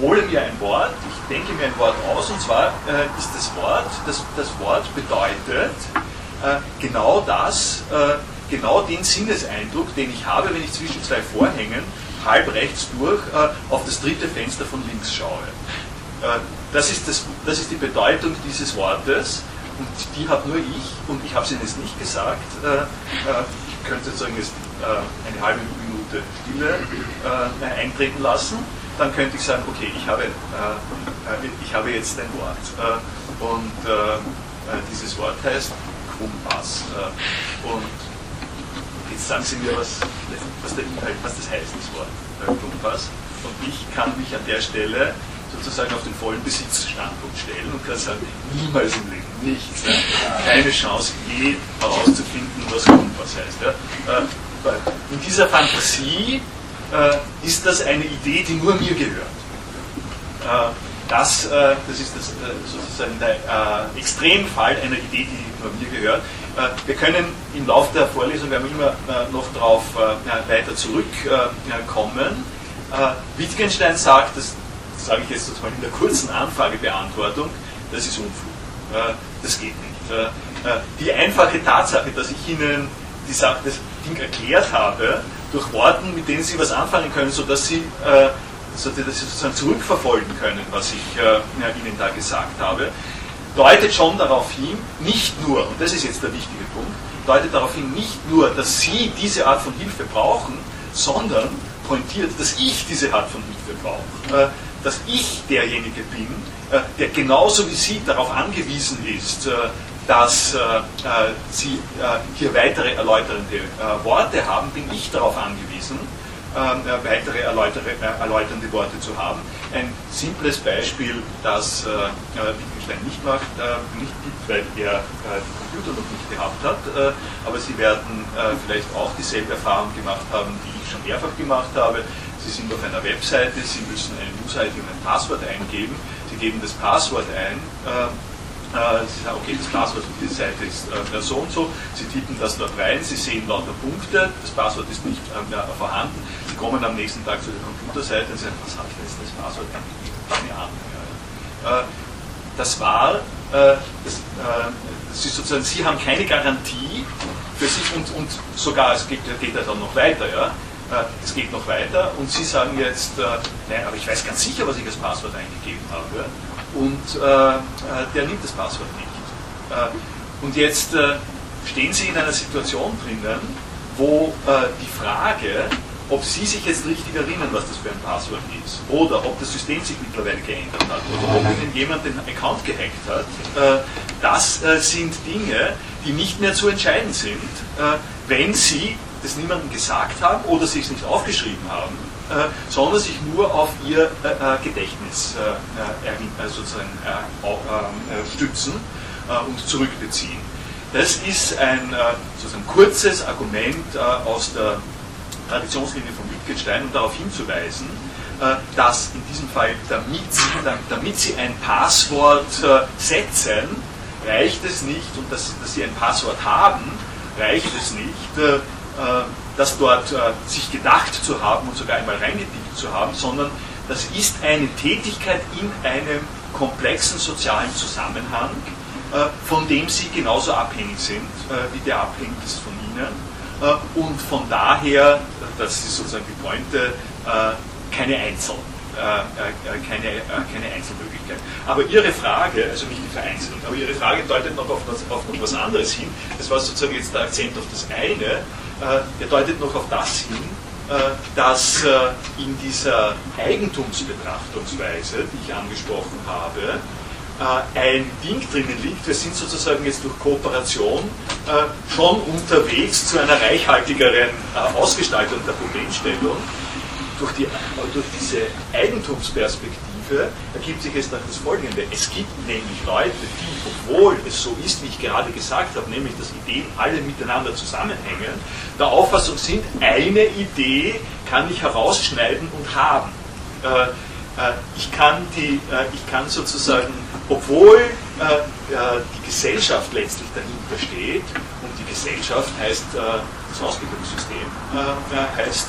hole mir ein Wort, ich denke mir ein Wort aus und zwar ist das Wort, das, das Wort bedeutet, äh, genau das, äh, genau den Sinneseindruck, den ich habe, wenn ich zwischen zwei Vorhängen halb rechts durch äh, auf das dritte Fenster von links schaue. Das ist, das, das ist die Bedeutung dieses Wortes und die habe nur ich und ich habe sie jetzt nicht gesagt. Ich könnte sozusagen jetzt eine halbe Minute Stille eintreten lassen. Dann könnte ich sagen, okay, ich habe, ich habe jetzt ein Wort. Und dieses Wort heißt Kompass. Äh, und jetzt sagen Sie mir, was, was, der Inhalt, was das heißt, das Wort Kompass. Und ich kann mich an der Stelle sozusagen auf den vollen Besitzstandpunkt stellen und kann sagen, niemals im Leben, nichts. Ja. Keine Chance, je herauszufinden, was Kompass heißt. Ja. Äh, in dieser Fantasie äh, ist das eine Idee, die nur mir gehört. Das, das ist das, sozusagen der Extremfall einer Idee, die nur mir gehört. Äh, wir können im Laufe der Vorlesung werden wir immer äh, noch darauf äh, weiter zurückkommen. Wittgenstein sagt, das sage ich jetzt sozusagen in der kurzen Anfragebeantwortung, das ist Unfug. Das geht nicht. Die einfache Tatsache, dass ich Ihnen die Sache, das Ding erklärt habe, durch Worten, mit denen Sie was anfangen können, sodass Sie, dass Sie sozusagen zurückverfolgen können, was ich Ihnen da gesagt habe, deutet schon darauf hin, nicht nur, und das ist jetzt der wichtige Punkt, deutet darauf hin, nicht nur, dass Sie diese Art von Hilfe brauchen, sondern pointiert, dass ich diese Art von Hilfe brauche. Äh, dass ich derjenige bin, äh, der genauso wie Sie darauf angewiesen ist, äh, dass Sie hier weitere erläuternde Worte haben, bin ich darauf angewiesen, weitere erläuternde Worte zu haben. Ein simples Beispiel, das Wittgenstein nicht, macht, äh, nicht gibt, weil er äh, die Computer noch nicht gehabt hat. Äh, aber Sie werden äh, vielleicht auch dieselbe Erfahrung gemacht haben, die ich schon mehrfach gemacht habe. Sie sind auf einer Webseite, Sie müssen eine User-ID und ein Passwort eingeben. Sie geben das Passwort ein. Äh, äh, Sie sagen, okay, das Passwort für diese Seite ist äh, so und so. Sie tippen das dort rein, Sie sehen lauter Punkte, das Passwort ist nicht mehr vorhanden. Sie kommen am nächsten Tag zu der Computerseite und sagen, was habe ich jetzt das Passwort eingegeben? Keine Ahnung. Ja das war, äh, das, äh, ist sozusagen, Sie haben keine Garantie für sich und, und sogar, es geht, geht ja dann noch weiter, ja, äh, es geht noch weiter und Sie sagen jetzt, äh, nein, aber ich weiß ganz sicher, was ich als Passwort eingegeben habe und äh, äh, der nimmt das Passwort nicht. und jetzt stehen Sie in einer Situation drinnen, wo die Frage, ob Sie sich jetzt richtig erinnern, was das für ein Passwort ist, oder ob das System sich mittlerweile geändert hat, oder ob Ihnen jemand den Account gehackt hat, äh, das äh, sind Dinge, die nicht mehr zu entscheiden sind, äh, wenn Sie das niemandem gesagt haben oder sich es nicht aufgeschrieben haben, äh, sondern sich nur auf ihr äh, äh Gedächtnis äh, äh, sozusagen stützen und zurückbeziehen. Das ist ein sozusagen kurzes Argument aus der Traditionslinie von Wittgenstein, um darauf hinzuweisen, dass in diesem Fall, damit Sie, damit Sie ein Passwort setzen, reicht es nicht, und dass, dass Sie ein Passwort haben, reicht es nicht, äh, das dort äh, sich gedacht zu haben und sogar einmal reingetippt zu haben, sondern das ist eine Tätigkeit in einem komplexen sozialen Zusammenhang, äh, von dem sie genauso abhängig sind, wie der abhängig ist von ihnen. Und von daher, das ist sozusagen die Pointe, keine Einzel. Keine, keine Einzelmöglichkeit. Aber Ihre Frage, also nicht die Vereinzelung, aber Ihre Frage deutet noch auf, was, auf etwas anderes hin. Das war sozusagen jetzt der Akzent auf das eine, äh, er deutet noch auf das hin, äh, dass äh, in dieser Eigentumsbetrachtungsweise, die ich angesprochen habe, ein Ding drinnen liegt. Wir sind sozusagen jetzt durch Kooperation schon unterwegs zu einer reichhaltigeren Ausgestaltung der Problemstellung. Durch, die, durch diese Eigentumsperspektive Tiefe ergibt sich jetzt das Folgende. Es gibt nämlich Leute, die, obwohl es so ist, wie ich gerade gesagt habe, nämlich dass Ideen alle miteinander zusammenhängen, der Auffassung sind, eine Idee kann ich herausschneiden und haben. Äh, äh, ich, kann die, äh, ich kann sozusagen, obwohl die Gesellschaft letztlich dahinter steht, und die Gesellschaft heißt das Ausbildungssystem, heißt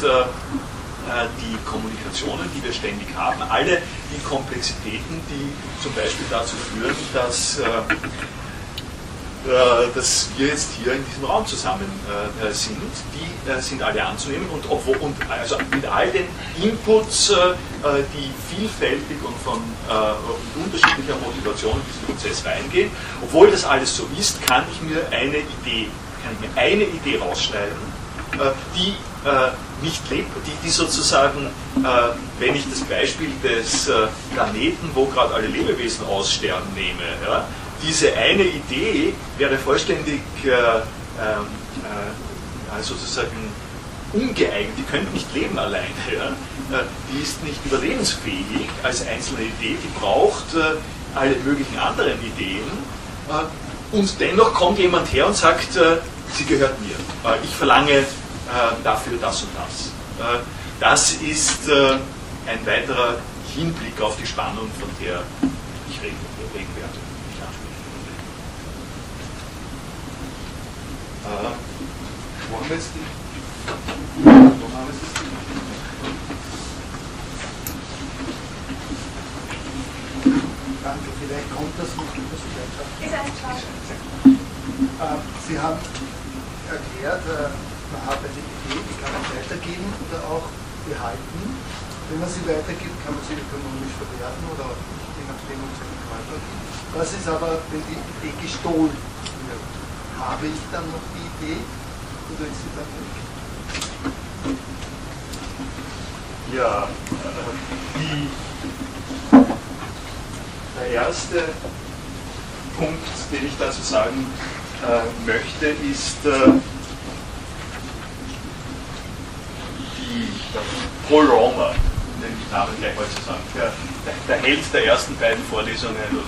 die Kommunikationen, die wir ständig haben, alle die Komplexitäten, die zum Beispiel dazu führen, dass, äh, äh, dass wir jetzt hier in diesem Raum zusammen sind, die sind alle anzunehmen und, obwohl, und also mit all den Inputs, die vielfältig und von unterschiedlicher Motivation in diesen Prozess reingehen, obwohl das alles so ist, kann ich mir eine Idee, kann ich mir eine Idee rausschneiden, die äh, nicht lebt, die, die sozusagen, äh, wenn ich das Beispiel des äh, Planeten, wo gerade alle Lebewesen aussterben, nehme, ja, diese eine Idee wäre vollständig äh, ähm, äh, sozusagen ungeeignet, die könnte nicht leben alleine. Ja? Äh, die ist nicht überlebensfähig als einzelne Idee, die braucht alle möglichen anderen Ideen. und dennoch kommt jemand her und sagt, sie gehört mir. ich verlange äh, dafür das und das. Äh, das ist äh, ein weiterer Hinblick auf die Spannung, von der ich reden, reden werde. Äh, wo haben wir jetzt die? Wo haben wir jetzt die? Danke, vielleicht kommt das noch etwas weiter. Ist ein äh, Sie haben erklärt, äh, man hat eine Idee, die kann man weitergeben oder auch behalten. Wenn man sie weitergibt, kann man sie ökonomisch verwerten oder je nachdem, ob sie einen Käufer. Was ist aber, wenn die Idee gestohlen wird? Habe ich dann noch die Idee oder ist sie dann weg? Ja, die, der erste Punkt, den ich dazu sagen äh, möchte, ist, äh, Paul Romer, den Namen gleich mal zu sagen, der, der, Held der ersten beiden Vorlesungen, oder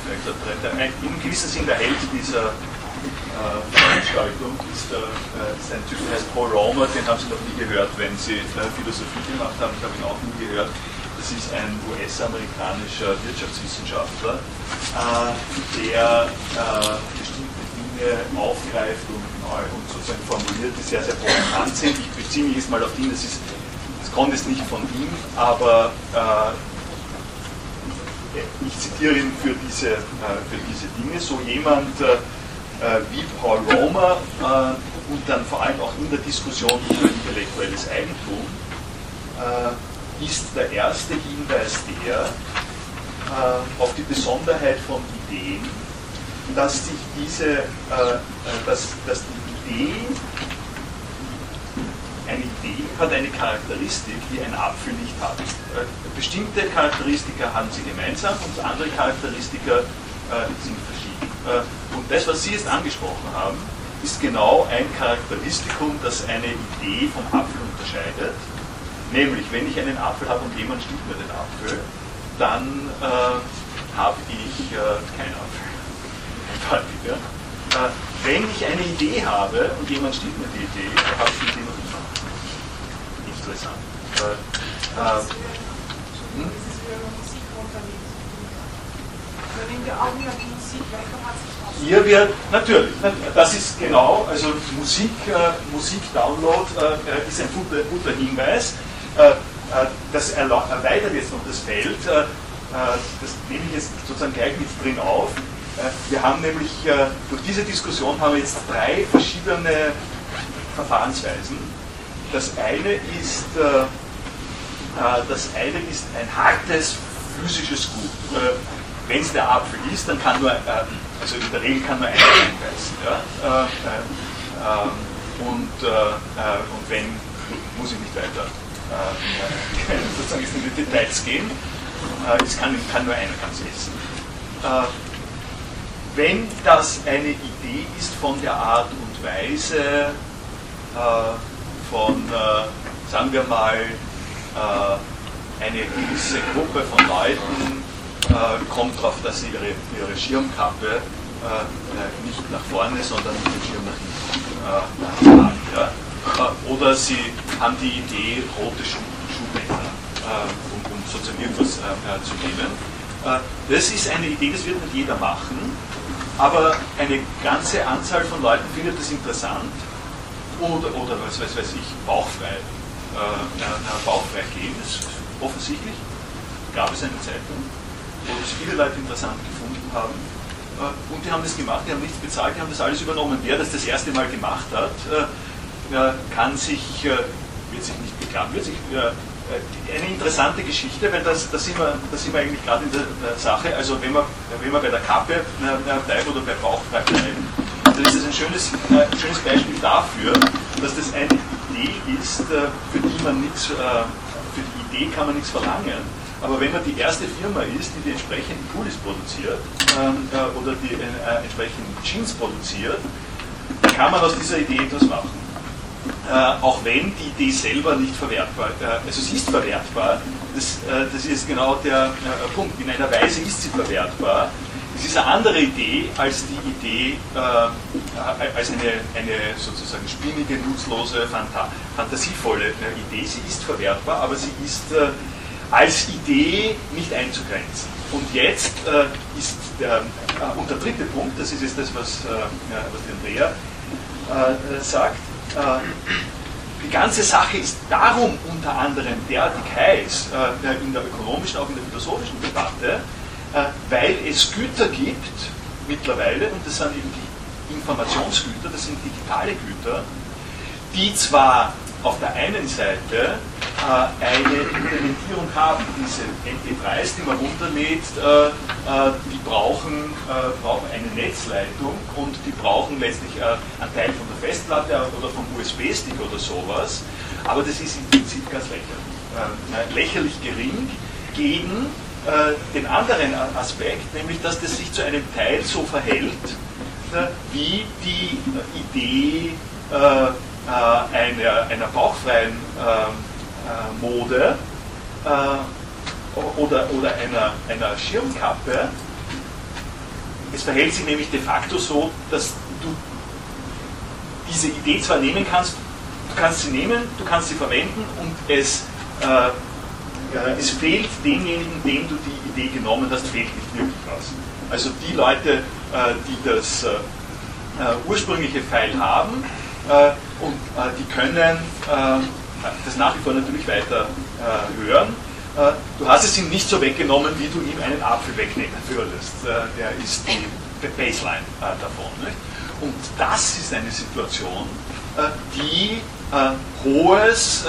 der, im gewissen Sinn der Held dieser äh, Veranstaltung ist, der, äh, ist ein Typ, der heißt Paul Romer, den haben Sie noch nie gehört, wenn Sie äh, Philosophie gemacht haben, ich habe ihn auch nie gehört. Das ist ein US-amerikanischer Wirtschaftswissenschaftler, äh, der äh, bestimmte Dinge aufgreift und neu und sozusagen formuliert, die sehr, sehr provokant sind. Ich beziehe mich jetzt mal auf ihn, das ist konnte es nicht von ihm, aber äh, ich zitiere ihn für diese, äh, für diese Dinge. So jemand äh, äh wie Paul Romer äh, und dann vor allem auch in der Diskussion über intellektuelles Eigentum äh, ist der erste Hinweis der auf die Besonderheit von Ideen, dass sich diese, dass, dass die Idee eine Idee hat eine Charakteristik, die ein Apfel nicht hat. Äh, bestimmte Charakteristika haben sie gemeinsam und andere Charakteristika äh, sind verschieden. Äh, und das, was Sie jetzt angesprochen haben, ist genau ein Charakteristikum, das eine Idee vom Apfel unterscheidet. Nämlich, wenn ich einen Apfel habe und jemand stiehlt mir den Apfel, dann äh, habe ich äh, keinen Apfel. Äh, wenn ich eine Idee habe und jemand stiehlt mir die Idee, dann habe ich noch immer. Interessant. Äh, hm? Hier wird, natürlich, das ist genau, also Musik, äh, Musik-Download äh, ist ein guter, guter Hinweis. Äh, das erweitert jetzt noch das Feld. Das nehme ich jetzt sozusagen gleich mit drin auf. Wir haben nämlich, durch diese Diskussion haben wir jetzt drei verschiedene Verfahrensweisen. Das eine ist, das eine ist ein hartes physisches Gut wenn es der Apfel ist, dann kann nur, äh, also in der Regel kann nur einer reinbeißen. Ja? Äh, äh, und, äh, äh, und wenn, muss ich nicht weiter äh, sozusagen in die Details gehen. es kann, kann, nur einer ganz essen. wenn das eine Idee ist von der Art und Weise von, sagen wir mal, eine gewisse Gruppe von Leuten äh, kommt darauf, dass sie ihre, ihre Schirmkappe äh, äh, nicht nach vorne, sondern mit dem Schirm nach hinten tragen. Ja? Oder sie haben die Idee, rote Schuh, Schuhbänder, um, um, sozusagen irgendwas zu nehmen. das ist eine Idee, das wird nicht jeder machen, aber eine ganze Anzahl von Leuten findet das interessant oder, oder was weiß, weiß ich, bauchfrei, äh, bauchfrei gehen, das ist offensichtlich, gab es eine Zeitung wo das viele Leute interessant gefunden haben. Äh, und die haben das gemacht, die haben nichts bezahlt, die haben das alles übernommen. Wer das das erste Mal gemacht hat, äh, kann sich, äh, wird sich nicht beklagen, wird sich eine interessante Geschichte, weil das, das, sind, wir, sind wir eigentlich gerade in der Sache. Also wenn wir, wenn wir bei der Kappe bleiben oder bei Bauchfrei bleiben, dann ist das ein schönes, ein schönes Beispiel dafür, dass das eine Idee ist, für die man nichts, für die Idee kann man nichts verlangen aber wenn man die erste Firma ist, die die entsprechenden Pullis produziert ähm, äh, oder die äh, entsprechenden Jeans produziert, kann man aus dieser Idee etwas machen. Äh, auch wenn die Idee selber nicht verwertbar ist. Äh, also sie ist verwertbar, das, äh, das ist genau der äh, Punkt. In einer Weise ist sie verwertbar. Es ist eine andere Idee als die Idee, als eine, eine sozusagen spinnige, nutzlose, fanta fantasievolle Idee. Sie ist verwertbar, aber sie ist als Idee nicht einzugrenzen. Und jetzt äh, ist der, äh, und der dritte Punkt, das ist jetzt das, was, äh, was die Andrea äh, sagt, äh, die ganze Sache ist darum unter anderem derartig heiß äh, in der ökonomischen, auch in der philosophischen Debatte, weil es Güter gibt mittlerweile, und das sind eben die Informationsgüter, das sind digitale Güter, die zwar auf der einen Seite äh, eine Implementierung haben. Diese MP3s, die man runterlädt, äh, äh, die brauchen, brauchen eine Netzleitung und die brauchen letztlich einen Teil von der Festplatte oder vom USB-Stick oder sowas. Aber das ist im Prinzip ganz lächerlich. lächerlich gering gegen den anderen Aspekt, nämlich dass das sich zu einem Teil so verhält, wie die Idee einer, einer bauchfreien äh, Mode äh, oder, oder einer, einer Schirmkappe. Es verhält sich nämlich de facto so, dass du diese Idee zwar nehmen kannst, du kannst sie nehmen, du kannst sie verwenden und es, äh, äh, es fehlt demjenigen, dem du die Idee genommen hast, fehlt nicht wirklich was. Also die Leute, äh, die das äh, ursprüngliche File haben und die können das nach wie vor natürlich weiter äh, hören. Äh, du hast es ihm nicht so weggenommen, wie du ihm einen Apfel wegnehmen würdest. Äh, der ist die Baseline äh, davon. Nicht? Und das ist eine Situation, äh, die äh, hohes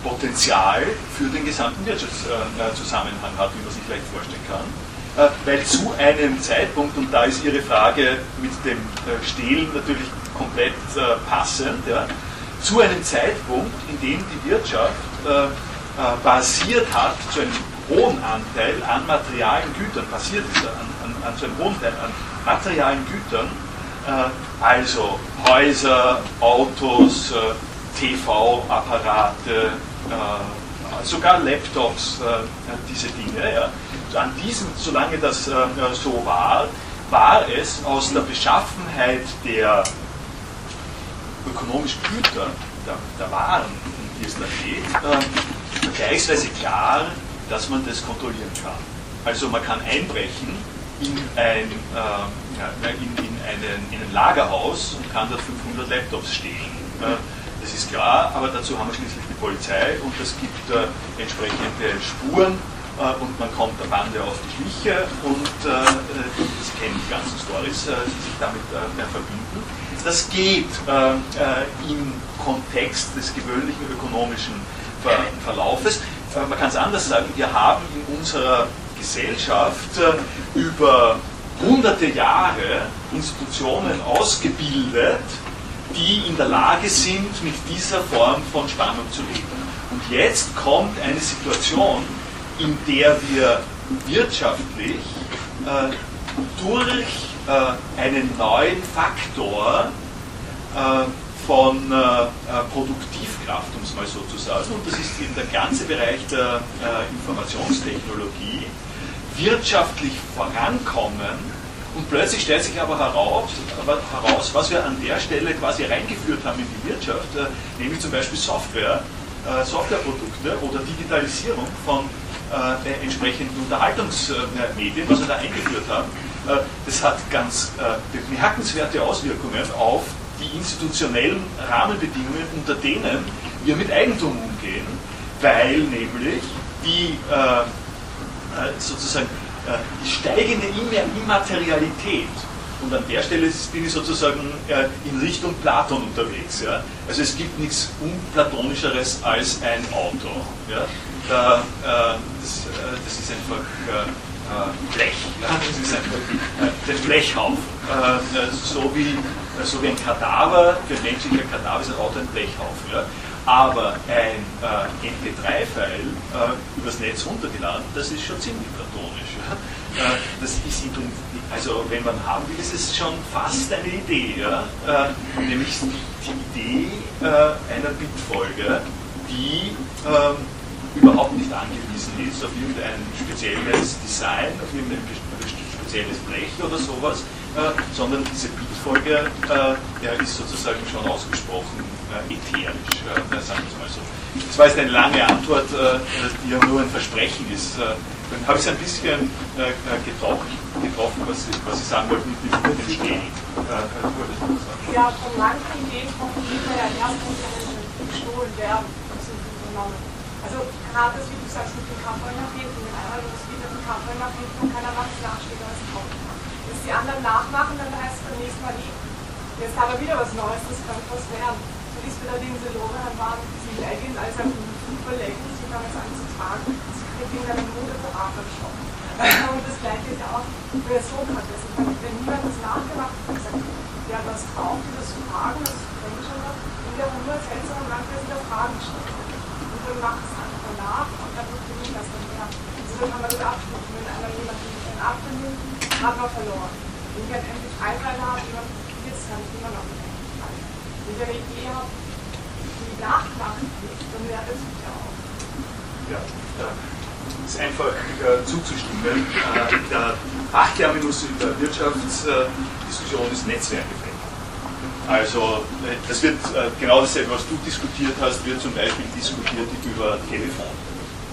Störpotenzial für den gesamten Wirtschaftszusammenhang hat, wie man sich vielleicht vorstellen kann. Weil zu einem Zeitpunkt, und da ist Ihre Frage mit dem Stehlen natürlich komplett passend, ja, zu einem Zeitpunkt, in dem die Wirtschaft äh, äh, basiert hat, zu einem hohen Anteil an materialen Gütern, basiert ist an, an, an so einem hohen Teil an materialen Gütern, äh, also Häuser, Autos, äh, TV-Apparate, äh, sogar Laptops, äh, diese Dinge. Ja. An diesem, solange das so war, war es aus der Beschaffenheit der ökonomischen Güter, der, der Waren, die es da geht, äh, vergleichsweise klar, dass man das kontrollieren kann. Also man kann einbrechen in ein, äh, in, in, einen, in ein Lagerhaus und kann dort 500 Laptops stehlen. Äh, das ist klar, aber dazu haben wir schließlich die Polizei und es gibt äh, entsprechende Spuren äh, und man kommt der Bande auf die Schliche und äh, äh das kennen die ganzen Stories, äh, die sich damit äh, verbinden. Das geht im Kontext des gewöhnlichen ökonomischen Ver Verlaufes. man kann es anders sagen, wir haben in unserer Gesellschaft über hunderte Jahre Institutionen ausgebildet, die in der Lage sind, mit dieser Form von Spannung zu leben. Und jetzt kommt eine Situation, in der wir wirtschaftlich äh, durch äh, einen neuen Faktor äh, von äh, äh, Produktivkraft, um es mal so zu sagen, und das ist eben der ganze Bereich der äh, Informationstechnologie, wirtschaftlich vorankommen und plötzlich stellt sich aber heraus, heraus, was wir an der Stelle quasi reingeführt haben in die Wirtschaft, nämlich zum Beispiel Software, Softwareprodukte oder Digitalisierung von äh, entsprechenden Unterhaltungsmedien, was wir da eingeführt haben, äh, das hat ganz äh, bemerkenswerte Auswirkungen auf die institutionellen Rahmenbedingungen, unter denen wir mit Eigentum umgehen, weil nämlich die äh, äh, sozusagen äh, die steigende Immaterialität und an der Stelle bin ich sozusagen in Richtung Platon unterwegs. Ja? Also es gibt nichts unplatonischeres als ein Auto. Ja? Da, äh, das, äh, das, ist einfach äh, Blech. Ja? Das ist einfach der Blechhaufen. so, wie, so wie ein Kadaver, für ein menschlicher Kadaver ist ein Auto ein Blechhaufen. Ja? Aber ein MP3-File übers Netz runtergeladen, das ist schon ziemlich platonisch. Ja? das ist also wenn man haben will, ist es schon fast eine Idee, ja? äh, nämlich die, Idee äh, einer Bitfolge, die ähm, überhaupt nicht angewiesen ist auf irgendein spezielles Design, auf irgendein spezielles Blech oder sowas, äh, sondern diese Bitfolge äh, ist sozusagen schon ausgesprochen äh, ätherisch, äh, sagen wir es mal so. Das war jetzt eine lange Antwort, die ja nur ein Versprechen ist. Dann habe ich es ein bisschen getroffen, was, Sie, was Sie sagen wollten mit dem Stehen. Ja, von manchen Ideen kommt man ja erst, wenn gestohlen werden. Also gerade das, wie du sagst, mit dem Kampf nach hinten, wenn einer das wieder den Kampf nach hinten und keiner macht es nachsteht, als kommt. Die anderen nachmachen, dann heißt es beim nächsten Mal nie. Jetzt haben wir wieder was Neues, das könnte was werden. So ist wieder die Selore, dann waren diese Leggings, also super Leggings, die fangen jetzt an zu tragen, sie kriegen dann einen Modeberater geschoben. Und das gleiche ist ja auch bei Sokrates. Wenn niemand das nachgemacht hat, gesagt, der hat was drauf, das zu tragen, das können wir schon noch, in der Hundert seltsame Land, der sich auf Fragen stellt und macht es einfach nach und dann funktioniert das dann mehr. Also dann haben wir das abschließen. Wenn einer jemanden einen Apfel nimmt, haben wir verloren. Wenn ich einen MP3-File habe, jemand kopiert es, kann ich immer noch einen MP3. Wenn ich eine Idee habe, die nachmachen nicht, dann wäre das ja auch. Ja, das ist einfach äh, zuzustimmen. Äh, der Fachterminus in der Wirtschaftsdiskussion ist Netzwerkeffekt. Also äh, das wird äh, genau dasselbe, was du diskutiert hast, wird zum Beispiel diskutiert über Telefon.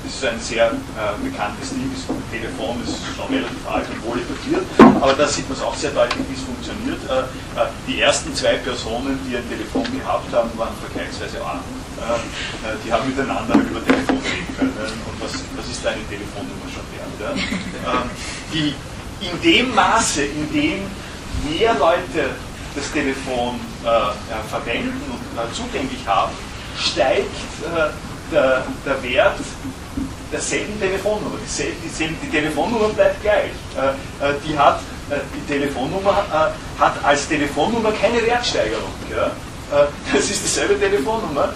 Ist ein sehr äh, bekanntes Ding, das Telefon ist schon relativ alt und wohl etabliert, aber da sieht man es auch sehr deutlich, wie es funktioniert. Äh, äh, die ersten zwei Personen, die ein Telefon gehabt haben, waren vergleichsweise arm. Äh, die haben miteinander über Telefon reden können und was, was ist deine Telefonnummer schon wert. Ja? Ähm, die, in dem Maße, in dem mehr Leute das Telefon äh, verwenden und äh, zugänglich haben, steigt äh, der, der Wert derselben Telefonnummer. Die, Telefonnummer bleibt gleich. Äh, äh, die, hat, äh, die Telefonnummer hat als Telefonnummer keine Wertsteigerung. Das ist dieselbe Telefonnummer.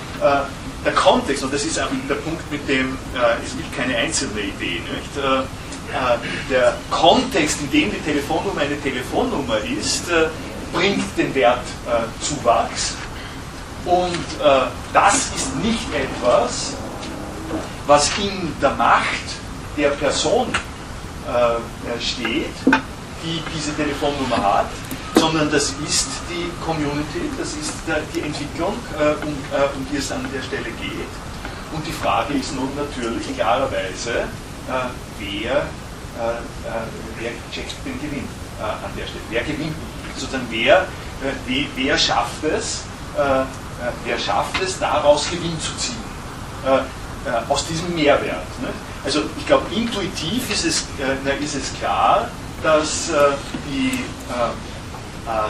Der Kontext, und das ist auch der Punkt, mit dem es gibt keine einzelne Idee, nicht? Der Kontext, in dem die Telefonnummer eine Telefonnummer ist, bringt den Wertzuwachs. Und das ist nicht etwas, was in der Macht der Person steht, die diese Telefonnummer hat, sondern das ist die Community, das ist die Entwicklung, um, um die es an der Stelle geht. Und die Frage ist nun natürlich klarerweise, wer, wer checkt den Gewinn an der Stelle, wer gewinnt, sozusagen wer, wer schafft es, wer schafft es, daraus Gewinn zu ziehen, aus diesem Mehrwert. Also ich glaube, intuitiv ist es, ist es klar, dass, die,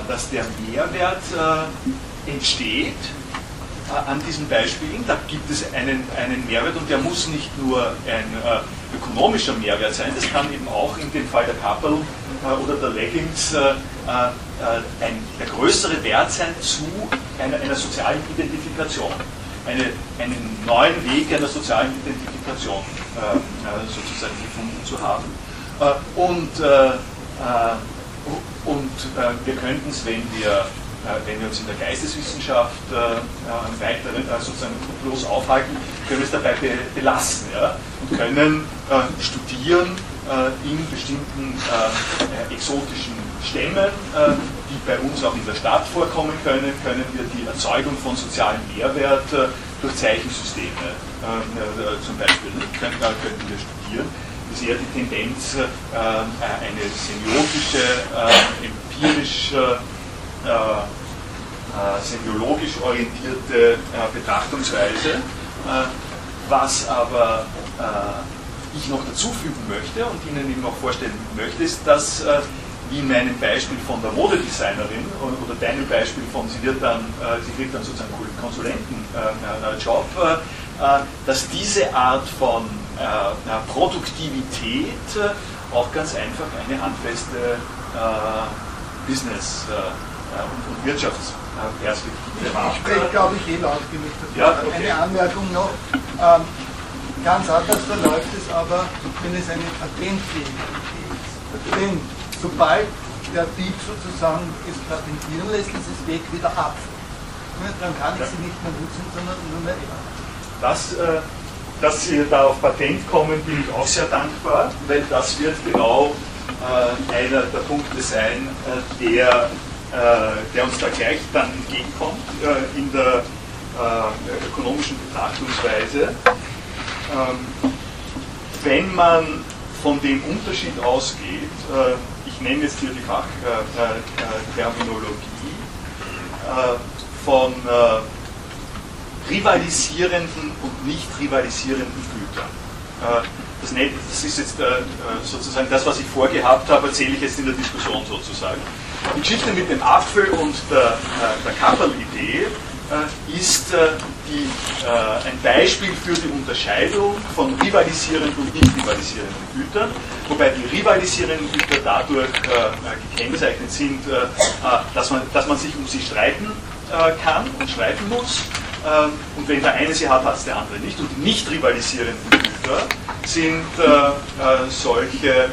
dass der Mehrwert entsteht an diesen Beispielen. Da gibt es einen, einen Mehrwert und der muss nicht nur ein äh, ökonomischer Mehrwert sein, das kann eben auch in dem Fall der Kappel äh, oder der Leggings äh, ein, der größere Wert sein zu einer, einer sozialen Identifikation. Eine, einen neuen Weg einer sozialen Identifikation sozusagen gefunden zu haben. und und wir könnten es, wenn wir äh, wenn wir uns in der Geisteswissenschaft äh, äh weiter äh, sozusagen bloß aufhalten, können wir es dabei be belassen ja? und können äh, studieren äh, in bestimmten exotischen Stämmen, die bei uns auch in der Stadt vorkommen können, können wir die Erzeugung von sozialem Mehrwert durch Zeichensysteme zum Beispiel können, könnten wir studieren. Das ist eher die Tendenz, eine semiotische, empirische äh, äh, semiologisch orientierte äh, Betrachtungsweise. was aber ich noch dazufügen möchte und Ihnen eben noch vorstellen möchte, ist, dass wie in meinem Beispiel von der Modedesignerin oder deinem Beispiel von, sie wird dann, sie kriegt dann sozusagen Konsulentenjob, dass diese Art von Produktivität auch ganz einfach eine handfeste Business und, Wirtschaftsperspektive macht. Ich spreche, glaube ich, eh laut genug Ja, okay. Eine Anmerkung noch. Ähm, ganz anders verläuft es aber, wenn es eine Patentfähigkeit ist. Denn sobald der Dieb sozusagen es patentieren lässt, ist es weg wieder ab. Dann kann ich sie nicht mehr nutzen, sondern nur mehr er. Das, äh, dass Sie da auf Patent kommen, bin ich auch sehr dankbar, weil das wird genau äh, einer der Punkte sein, äh, der äh, der uns da gleich dann entgegenkommt äh, in der äh, ökonomischen Betrachtungsweise. Ähm, wenn man von dem Unterschied ausgeht, ich nenne jetzt hier die Fachterminologie, von rivalisierenden und nicht rivalisierenden Gütern. Das, das ist jetzt sozusagen das, was ich vorgehabt habe, erzähle ich jetzt in der Diskussion sozusagen. Die Geschichte mit dem Apfel und der, äh, der Kapperl-Idee äh, ist äh, die, ein Beispiel für die Unterscheidung von rivalisierenden und nicht rivalisierenden Gütern, wobei die rivalisierenden Güter dadurch gekennzeichnet sind, dass man, dass man sich um sie streiten kann und streiten muss. Ähm, und wenn der eine sie hat, hat es der andere nicht. Und die nicht rivalisierenden Güter sind solche äh, äh,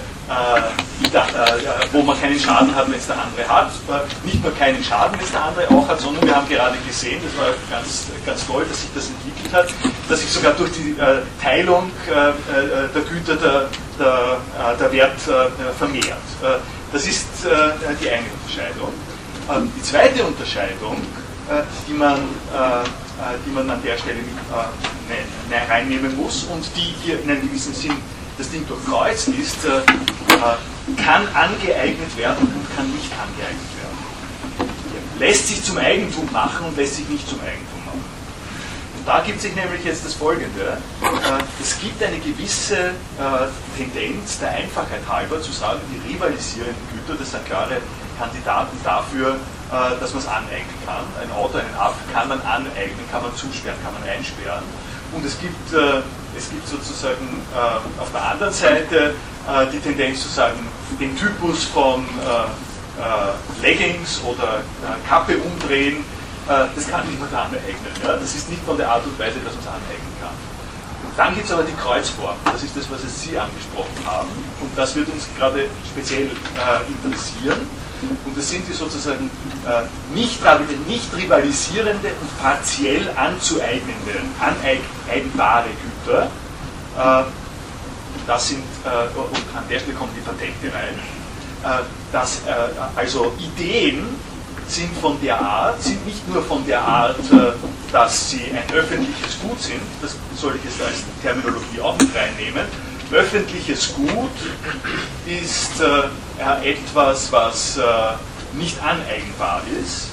wo man keinen Schaden hat, wenn es der andere hat. Äh, nicht nur keinen Schaden, wenn es der andere auch hat, sondern wir haben gerade gesehen, das war ganz, ganz toll, dass sich das entwickelt hat, dass sich sogar durch die äh, Teilung äh, äh, der Güter der, der, der Wert vermehrt. das ist die eine Unterscheidung. Ähm, die zweite Unterscheidung, die man die man an der Stelle äh, ne, reinnehmen muss und die hier in einem gewissen Sinn das Ding durchkreuzt ist, äh, äh, kann angeeignet werden und kann nicht angeeignet werden. Lässt sich zum Eigentum machen und lässt sich nicht zum Eigentum machen. Und da gibt sich nämlich jetzt das Folgende. Äh, es gibt eine gewisse Tendenz der Einfachheit halber zu sagen, die rivalisierenden Güter, das sind klare Kandidaten dafür, dass man es aneignen kann. Ein Auto, einen Apfel kann man aneignen, kann man zusperren, kann man einsperren. Und es gibt es gibt sozusagen äh, auf der anderen Seite äh, die Tendenz zu sagen, den Typus von äh, äh Leggings oder äh, Kappe umdrehen, äh, das kann niemand aneignen. Ja? Das ist nicht von der Art und Weise, dass man es aneignen kann. Dann gibt es aber die Kreuzform, das ist das, was Sie angesprochen haben. Und das wird uns gerade speziell äh, interessieren. Und das sind die sozusagen äh, nicht, nicht rivalisierende und partiell anzueignende, aneignbare Güter. Äh, das sind, äh, und an der Stelle kommen die Patente rein. Äh, dass äh, also Ideen sind von der Art, sind nicht nur von der Art, äh, dass sie ein öffentliches Gut sind, das soll ich jetzt als Terminologie auch mit reinnehmen. Öffentliches Gut ist äh, etwas, was äh, nicht aneigenbar ist,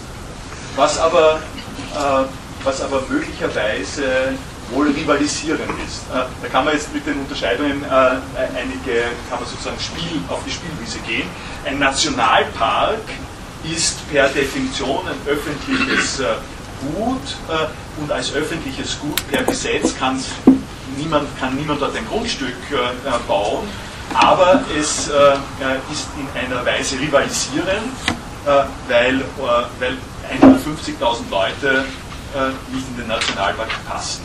was aber, äh, was aber möglicherweise wohl rivalisierend ist. Äh, da kann man jetzt mit den Unterscheidungen einige, kann man sozusagen Spiel, auf die Spielwiese gehen. Ein Nationalpark ist per Definition ein öffentliches äh, Gut äh, und als öffentliches Gut per Gesetz niemand, kann niemand dort ein Grundstück äh, bauen, aber es ist in einer Weise rivalisierend, weil, weil 150.000 Leute nicht in den Nationalpark passen.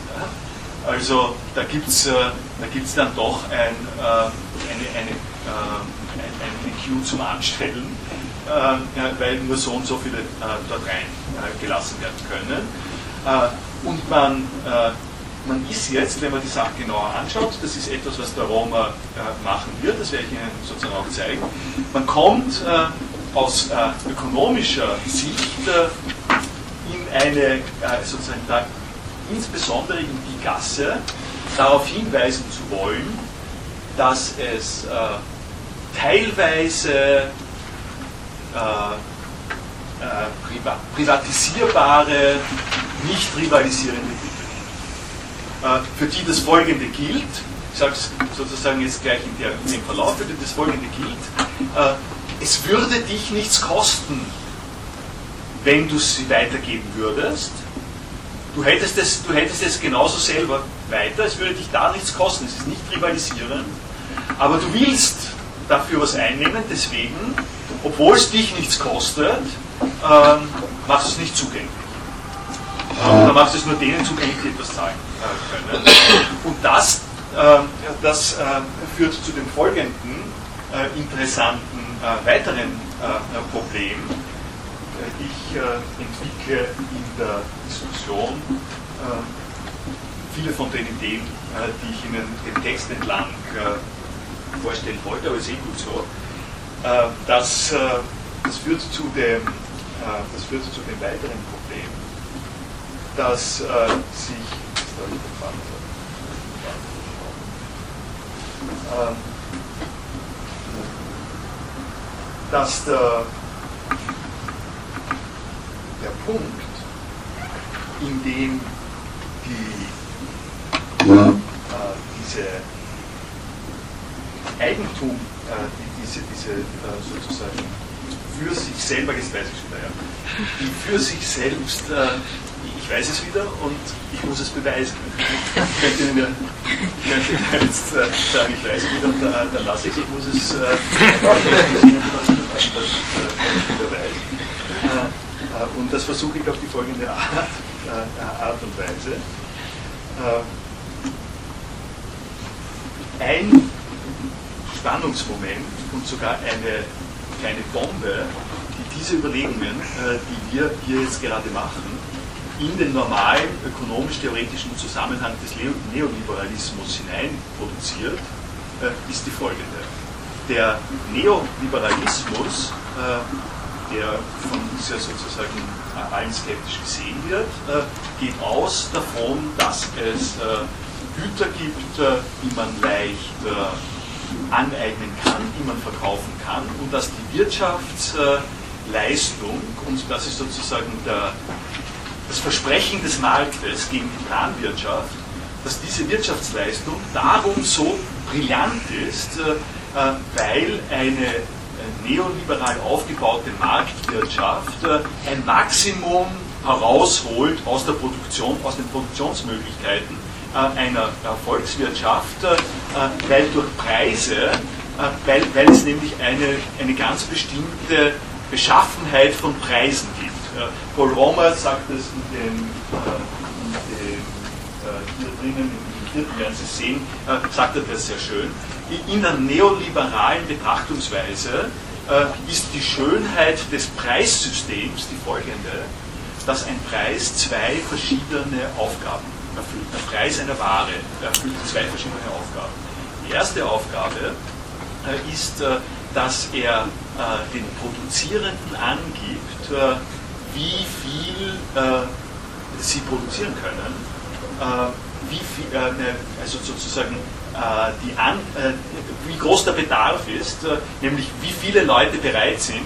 Also da gibt es da gibt's dann doch ein, eine, eine, ein, ein Queue zum Anstellen äh, weil nur so und so viele äh, dort reingelassen äh, werden können. und man, man ist jetzt, wenn man die Sache genauer anschaut, das ist etwas, was der Roma machen wird, das werde ich Ihnen sozusagen auch zeigen, man kommt aus ökonomischer Sicht in eine, sozusagen da, insbesondere in die Gasse, darauf hinweisen zu wollen, dass es teilweise äh, äh, privatisierbare, nicht rivalisierende. Äh, für die das Folgende gilt, ich sage es sozusagen jetzt gleich in, der, in dem Verlauf, für die das Folgende gilt, äh, es würde dich nichts kosten, wenn du sie weitergeben würdest. Du hättest, es, du hättest es genauso selber weiter, es würde dich da nichts kosten, es ist nicht rivalisierend, aber du willst dafür was einnehmen, deswegen obwohl es dich nichts kostet, ähm, machst du es nicht zugänglich. Ähm, du es nur denen zugänglich, die etwas zahlen äh, können. Und das, äh, das äh, führt zu dem folgenden äh, interessanten äh, weiteren Problem. Ich entwickle in der Diskussion viele von den Ideen, die ich Ihnen den Text entlang vorstellen wollte, aber es ist eh gut so. Das, das, führt zu dem, das führt zu dem weiteren Problem, dass sich, dass der, der Punkt, in dem die, äh, diese Eigentum, äh, die diese, diese äh, sozusagen für sich selber, jetzt weiß ich wieder, ja, die für sich selbst, äh, ich weiß es wieder und ich muss es beweisen. Ich könnte Ihnen jetzt äh, sagen, ich weiß es wieder und dann, dann lasse ich es, ich muss es äh, beweisen. Äh, und das versuche ich auf die folgende Art, äh, Art und Weise. ein Spannungsmoment und sogar eine kleine Bombe, die diese Überlegungen, äh, die wir hier jetzt gerade machen, in den normalen ökonomisch-theoretischen Zusammenhang des Neoliberalismus hinein produziert, äh, ist die folgende. Der Neoliberalismus, äh, der von uns ja sozusagen allen skeptisch gesehen wird, geht aus davon, dass es Güter gibt, die man leicht aneignen kann, die man verkaufen kann und dass die Wirtschaftsleistung, und das ist sozusagen der, das Versprechen des Marktes gegen die Planwirtschaft, dass diese Wirtschaftsleistung darum so brillant ist, äh, weil eine äh, neoliberal aufgebaute Marktwirtschaft äh, ein Maximum herausholt aus der Produktion, aus den Produktionsmöglichkeiten einer Volkswirtschaft, weil durch Preise, weil, weil es nämlich eine, eine ganz bestimmte Beschaffenheit von Preisen gibt. Paul Romer sagt es in dem, in dem hier drinnen, im vierten werden Sie sehen, sagt er das sehr schön. In der neoliberalen Betrachtungsweise ist die Schönheit des Preissystems die folgende, dass ein Preis zwei verschiedene Aufgaben erfüllt. Der Preis einer Ware erfüllt zwei verschiedene Aufgaben. Die erste Aufgabe äh, ist, äh, dass er äh, den Produzierenden angibt, wie viel sie produzieren können, wie viel, also sozusagen die An, wie groß der Bedarf ist, nämlich wie viele Leute bereit sind,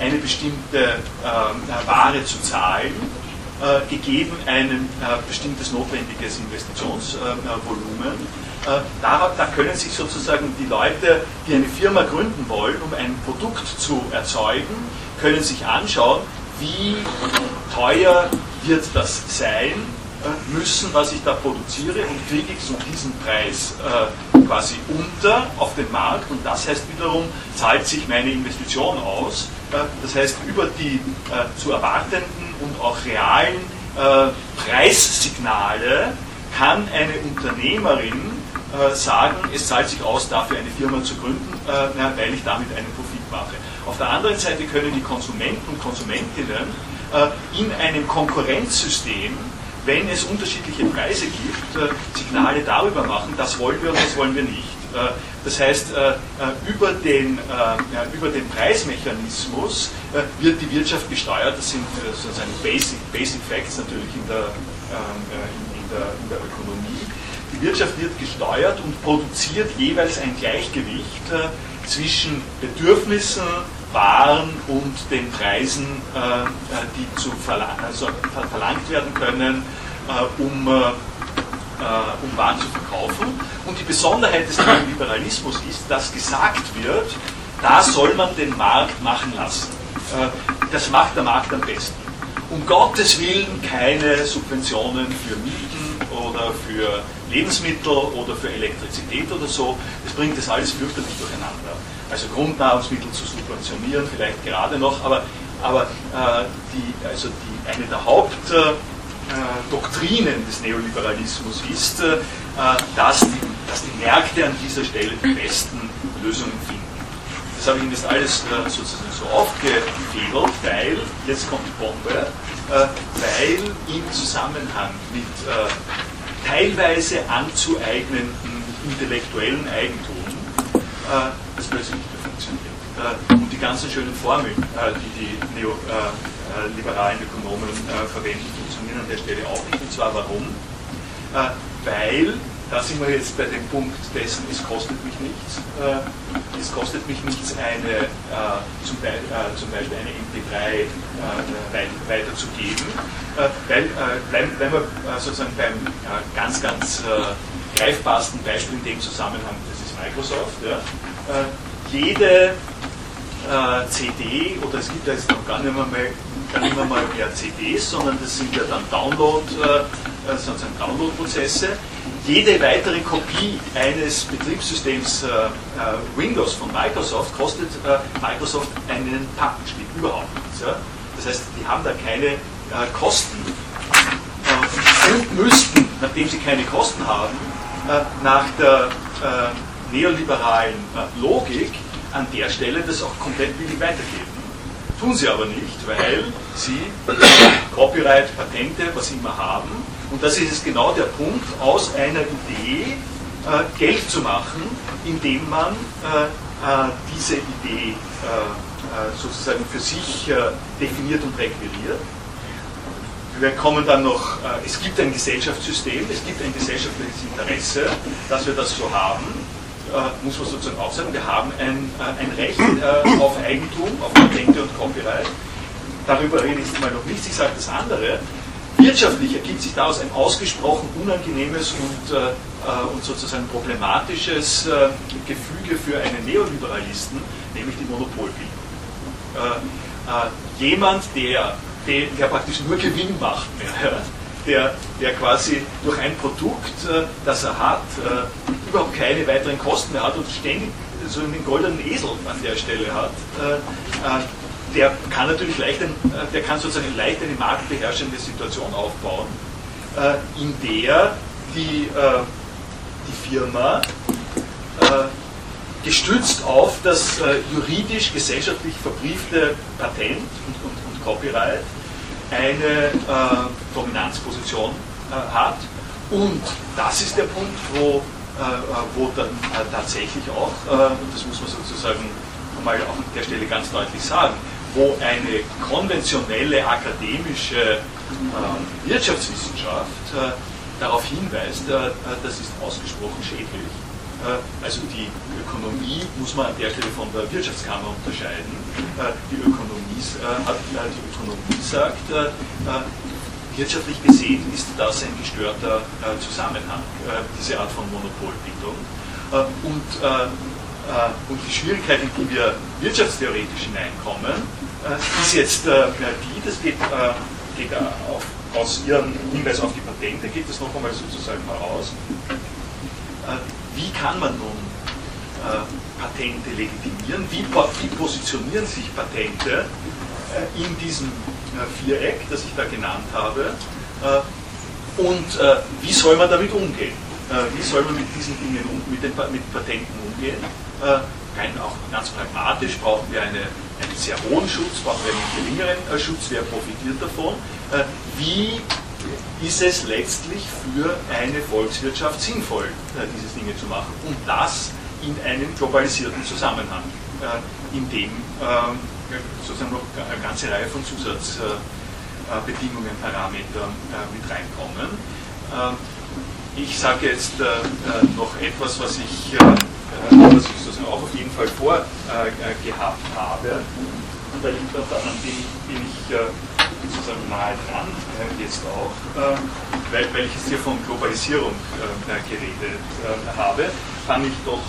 eine bestimmte Ware zu zahlen äh, gegeben ein äh, bestimmtes notwendiges Investitionsvolumen. Äh, da, da können sich sozusagen die Leute, die eine Firma gründen wollen, um ein Produkt zu erzeugen, können sich anschauen, wie teuer wird das sein müssen, was ich da produziere und kriege ich so diesen Preis äh, quasi unter auf den Markt und das heißt wiederum, zahlt sich meine Investition aus. Äh, das heißt, über die äh, zu erwartenden und auch realen äh, Preissignale kann eine Unternehmerin äh, sagen, es zahlt sich aus, dafür eine Firma zu gründen, äh, weil ich damit einen Profit mache. Auf der anderen Seite können die Konsumenten und Konsumentinnen äh, in einem Konkurrenzsystem wenn es unterschiedliche Preise gibt, äh, Signale darüber machen, das wollen wir und das wollen wir nicht. Äh, das heißt, über den, über den Preismechanismus wird die Wirtschaft gesteuert. Das sind sozusagen Basic, Basic Facts natürlich in der, in, der, in der Ökonomie. Die Wirtschaft wird gesteuert und produziert jeweils ein Gleichgewicht zwischen Bedürfnissen, Waren und den Preisen, die zu verlang also verlangt werden können, um äh, um Waren zu verkaufen. Und die Besonderheit des Liberalismus ist, dass gesagt wird, da soll man den Markt machen lassen. Äh, das macht der Markt am besten. Um Gottes Willen keine Subventionen für Mieten oder für Lebensmittel oder für Elektrizität oder so. Das bringt das alles fürchterlich durcheinander. Also Grundnahrungsmittel zu subventionieren, vielleicht gerade noch, aber, aber äh, die, also die, eine der Haupt... Äh, des Neoliberalismus ist, äh, dass, die, dass die Märkte an dieser Stelle die besten Lösungen finden. Das habe ich Ihnen jetzt alles äh, sozusagen so aufgefädelt, weil, jetzt kommt die Bombe, weil im Zusammenhang mit teilweise anzueignenden intellektuellen Eigentum das plötzlich nicht mehr funktioniert. Und die ganzen schönen Formeln, die die neoliberalen Ökonomen verwenden, funktionieren an der Stelle auch nicht. Und zwar warum? Äh, weil, da sind wir jetzt bei dem Punkt dessen, es kostet mich nichts. Äh, es kostet mich nichts, eine, äh, zum, Be zum, Beispiel eine MP3 weit weiterzugeben. weil, bleiben, bleiben wir sozusagen beim ganz, ganz greifbarsten Beispiel in dem Zusammenhang, das ist Microsoft. Ja. jede CD, oder es gibt ja jetzt noch gar nicht mehr, mal dann immer mal mehr CDs, sondern das sind ja dann Download, äh, äh sozusagen Download-Prozesse. Jede weitere Kopie eines Betriebssystems äh, äh Windows von Microsoft kostet äh, Microsoft einen Pappenstick, überhaupt nichts. Ja? Das heißt, die haben da keine äh, Kosten und müssten, nachdem sie keine Kosten haben, nach der neoliberalen Logik an der Stelle das auch komplett billig weitergeben. Tun sie aber nicht, weil sie Copyright, Patente, was immer haben. Und das ist genau der Punkt, aus einer Idee äh, Geld zu machen, indem man äh, äh, diese Idee äh, äh, sozusagen für sich definiert und requiriert. Wir kommen dann noch, es gibt ein Gesellschaftssystem, es gibt ein gesellschaftliches Interesse, dass wir das so haben muss man sozusagen auch sagen, wir haben ein, ein Recht auf Eigentum, auf Patente und Copyright. Darüber rede ich mal noch nicht, ich sage das andere. Wirtschaftlich ergibt sich daraus ein ausgesprochen unangenehmes und, äh, und sozusagen problematisches äh, Gefüge für einen Neoliberalisten, nämlich die Monopolbildung. Äh, jemand, der, der, der, praktisch nur Gewinn macht, der, der quasi durch ein Produkt, das er hat, überhaupt keine weiteren Kosten mehr hat und ständig so einen goldenen Esel an der Stelle hat, der kann natürlich leicht, der kann sozusagen leicht eine marktbeherrschende Situation aufbauen, in der die, die Firma gestützt auf das juridisch, gesellschaftlich verbriefte Patent und, und, und Copyright eine Dominanzposition hat. Und das ist der Punkt, wo äh, äh, wo dann äh, tatsächlich auch, und das muss man sozusagen mal an der Stelle ganz deutlich sagen, wo eine konventionelle akademische Wirtschaftswissenschaft darauf hinweist, das ist ausgesprochen schädlich. Also die Ökonomie muss man an der Stelle von der Wirtschaftskammer unterscheiden. Die Ökonomie, die Ökonomie sagt, wirtschaftlich gesehen ist das ein gestörter äh, Zusammenhang, äh, diese Art von Monopolbildung. Äh, und, äh, äh, und die Schwierigkeit, in die wir wirtschaftstheoretisch hineinkommen, äh, ist jetzt die, das geht, geht auf, aus Ihrem Hinweis auf die Patente, geht das noch einmal sozusagen heraus. wie kann man nun Patente legitimieren? Wie, wie positionieren sich Patente in diesem Viereck, das ich da genannt habe. Äh, und äh, wie soll man damit umgehen? Äh, wie soll man mit diesen Dingen, mit den mit Patenten umgehen? Rein auch ganz pragmatisch brauchen wir eine, einen sehr hohen Schutz, brauchen wir einen geringeren Schutz, wer profitiert davon? Wie ist es letztlich für eine Volkswirtschaft sinnvoll, diese Dinge zu machen? Und das in einem globalisierten Zusammenhang, in dem sozusagen noch eine ganze Reihe von Zusatzbedingungen, Parametern äh, mit reinkommen. Ähm, ich sage jetzt äh, äh, noch etwas, was ich, was ich sozusagen auch auf jeden Fall vorgehabt habe. Und da liegt auch daran, bin, bin ich sozusagen nahe dran, jetzt auch, weil, weil ich jetzt hier von Globalisierung geredet habe, fange ich doch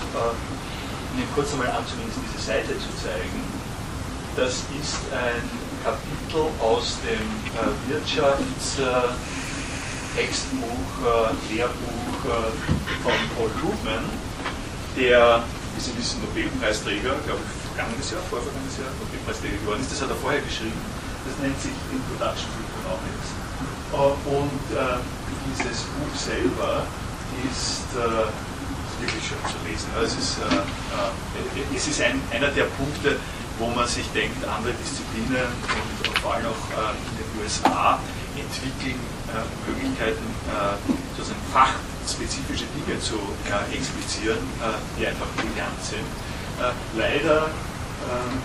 Ihnen kurz einmal an, zumindest diese Seite zu zeigen. Das ist ein Kapitel aus dem äh, Wirtschaftstextbuch, äh, Lehrbuch äh, von Paul Krugman, der, wie Sie wissen, Nobelpreisträger, glaube ich, vergangenes Jahr, vorvergangenes Jahr Nobelpreisträger geworden ist. Das hat er vorher geschrieben. Das nennt sich Introduction to Economics. Äh, und äh, dieses Buch selber ist äh, wirklich schön zu lesen. Also es ist, es ist ein, einer der Punkte, wo man sich denkt, andere Disziplinen und vor allem auch äh, in den USA entwickeln äh, Möglichkeiten, äh, sozusagen fachspezifische Dinge zu explizieren, die einfach brillant sind. leider, ähm,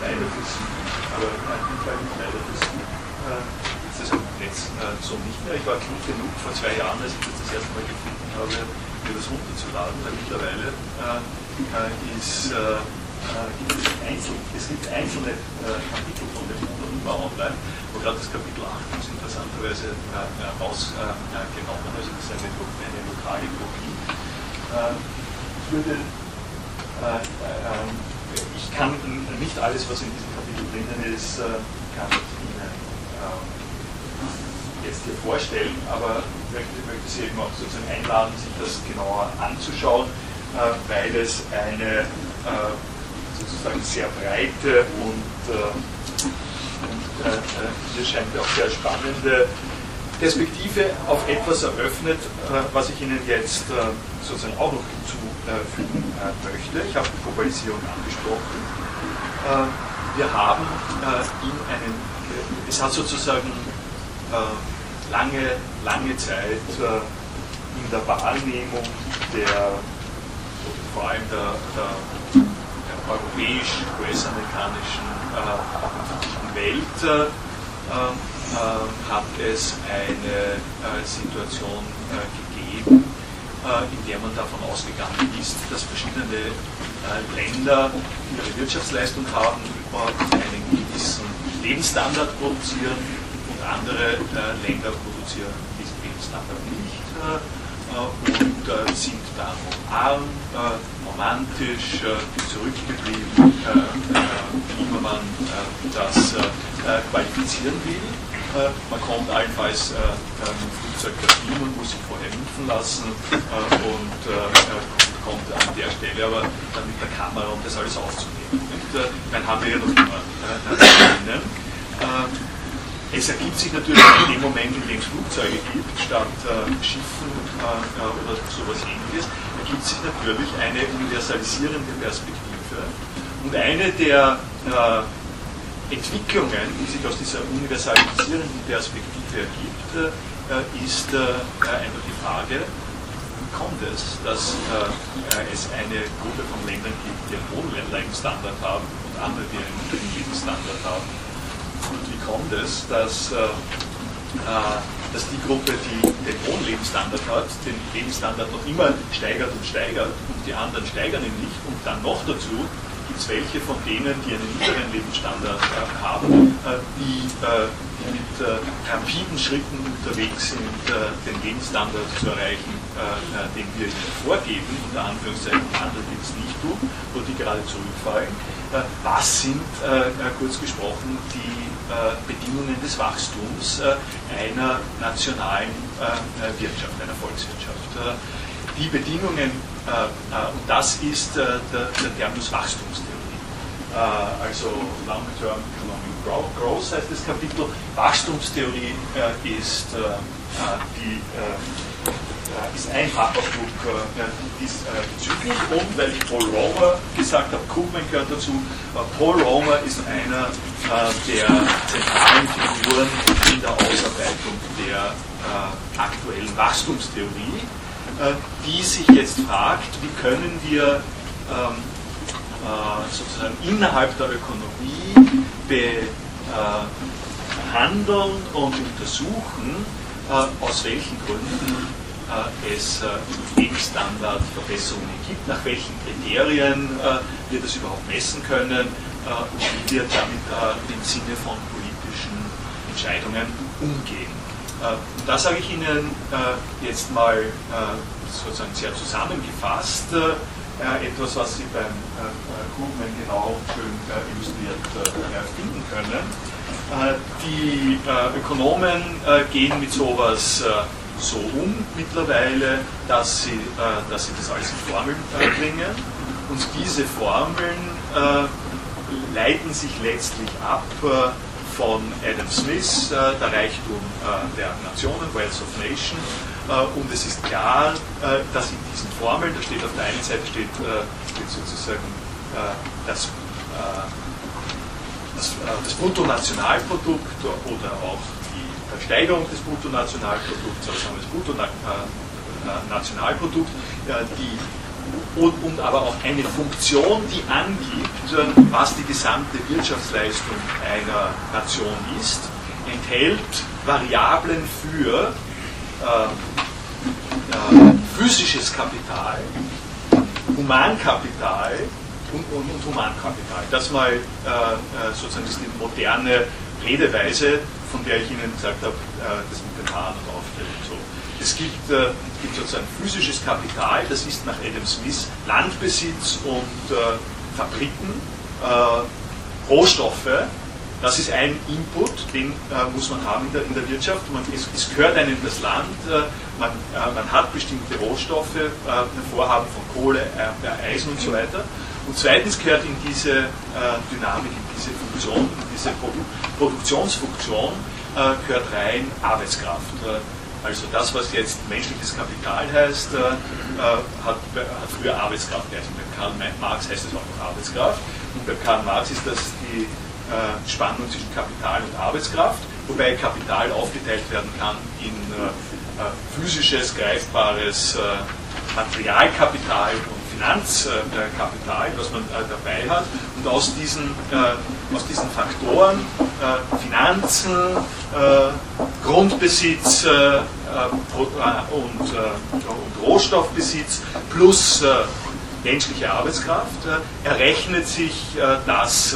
leider für Sie, aber nicht leider für Sie, ist das jetzt so nicht mehr. Ich war klug genug vor zwei Jahren, als ich das das erste Mal gefunden habe, mir das runterzuladen, weil mittlerweile ist äh, einzel, es gibt einzelne äh, Kapitel von dem Buch online, wo gerade das Kapitel 8 ist interessanterweise äh, rausgenommen, also das ist eine, eine lokale Kopie. ich würde, ich kann nicht alles, was in diesem Kapitel drinnen ist, kann ich Ihnen jetzt hier vorstellen, aber ich möchte, möchte Sie eben auch sozusagen einladen, sich das genauer anzuschauen, weil es eine sozusagen sehr breite und, äh, und äh, hier scheint auch sehr spannende Perspektive auf etwas eröffnet, äh, was ich Ihnen jetzt äh, sozusagen auch noch hinzufügen äh, möchte. Ich habe die Globalisierung angesprochen. Äh, wir haben in einem, es hat sozusagen lange, lange Zeit in der Wahrnehmung der, vor allem der, der europäisch, US-amerikanischen äh, Welt äh, äh, hat es eine äh, Situation äh, gegeben, äh, in der man davon ausgegangen ist, dass verschiedene Länder ihre Wirtschaftsleistung haben, einen gewissen Lebensstandard produzieren und andere Länder produzieren diesen Lebensstandard nicht und sind darum arm, romantisch, zurückgeblieben, wie immer man das qualifizieren will. man kommt allenfalls dem Flugzeug dorthin und muss sich vorher impfen lassen und kommt an der Stelle aber dann mit der Kamera, um das alles aufzunehmen. Und, dann haben wir ja noch immer drinnen. Es ergibt sich natürlich in dem Moment, in dem es Flugzeuge gibt, statt äh, Schiffen äh, oder sowas ähnliches, ergibt sich natürlich eine universalisierende Perspektive. Und eine der äh, Entwicklungen, die sich aus dieser universalisierenden Perspektive ergibt, äh, ist äh, einfach die Frage, wie kommt es, dass äh, es eine Gruppe von Ländern gibt, die einen hohen Lebensstandard haben und andere, die einen niedrigen Lebensstandard haben und wie kommt es, dass, äh, äh, dass die Gruppe, die den hohen Lebensstandard hat, den Lebensstandard noch immer steigert und steigert und die anderen steigern ihn nicht und dann noch dazu gibt es welche von denen, die einen niederen Lebensstandard äh, haben, äh, die, äh, die, mit äh, rapiden Schritten unterwegs sind, den Lebensstandard zu erreichen, den wir ihnen vorgeben, unter Anführungszeichen, andere, die es nicht tun, wo die gerade zurückfallen. was sind, kurz gesprochen, die äh, Bedingungen des Wachstums äh, einer nationalen äh, Wirtschaft, einer Volkswirtschaft. Die Bedingungen, und das ist der, der Terminus Wachstumstheorie. Also Long-Term Economic Growth heißt das Kapitel. Wachstumstheorie ist die ist ein Fachausdruck äh, diesbezüglich. Äh, und weil ich Paul Romer gesagt habe, Krugman gehört dazu, äh, Paul Romer ist einer der zentralen Figuren in der Ausarbeitung der aktuellen Wachstumstheorie, die sich jetzt fragt, wie können wir ähm, sozusagen innerhalb der Ökonomie behandeln und untersuchen, aus welchen Gründen es äh, Lebensstandardverbesserungen gibt, nach welchen Kriterien äh, wir das überhaupt messen können und wie wir damit im Sinne von politischen Entscheidungen umgehen. Und da sage ich Ihnen jetzt mal sozusagen sehr zusammengefasst etwas, was Sie beim Krugman genau schön illustriert finden können. Die Ökonomen gehen mit sowas so um mittlerweile, dass sie, äh, dass sie das alles in Formeln äh, bringen. Und diese Formeln äh, leiten sich letztlich ab äh, von Adam Smith, äh, der Reichtum äh, der Nationen, Wealth of Nation. und es ist klar, dass in diesen Formeln, da steht auf der einen Seite steht, steht sozusagen das, das, das Bruttonationalprodukt oder auch Steigerung des Bruttonationalprodukts, also das Bruttonationalprodukt, die und, und, aber auch eine Funktion, die angibt, was die gesamte Wirtschaftsleistung einer Nation ist, enthält Variablen für äh, äh, physisches Kapital, Humankapital und, und, und Humankapital. Das mal äh, äh sozusagen ist die moderne Redeweise, von der ich Ihnen gesagt habe, äh, das mit den Haaren und Auftreten. So. Es gibt, äh, gibt sozusagen physisches Kapital, das ist nach Adam Smith Landbesitz und äh, Fabriken, äh, Rohstoffe, das ist ein Input, den äh, muss man haben in der, in der Wirtschaft. Man, es, es, gehört einem das Land, äh, man, man, hat bestimmte Rohstoffe, Vorhaben von Kohle, Eisen und so weiter. Und zweitens gehört in diese Dynamik, in diese Funktion, in diese Produ Produktionsfunktion äh, gehört rein Arbeitskraft. Äh, also das, was jetzt menschliches Kapital heißt, äh, hat, hat, früher Arbeitskraft geheißen. Bei Karl Marx heißt es auch noch Arbeitskraft. Und bei Karl Marx ist das die Spannung zwischen Kapital und Arbeitskraft, wobei Kapital aufgeteilt werden kann in physisches, greifbares Materialkapital und Finanzkapital, was man äh, dabei hat. Und aus diesen, äh, aus diesen Faktoren, äh, Finanzen, Grundbesitz und, und Rohstoffbesitz plus menschliche Arbeitskraft, errechnet sich das,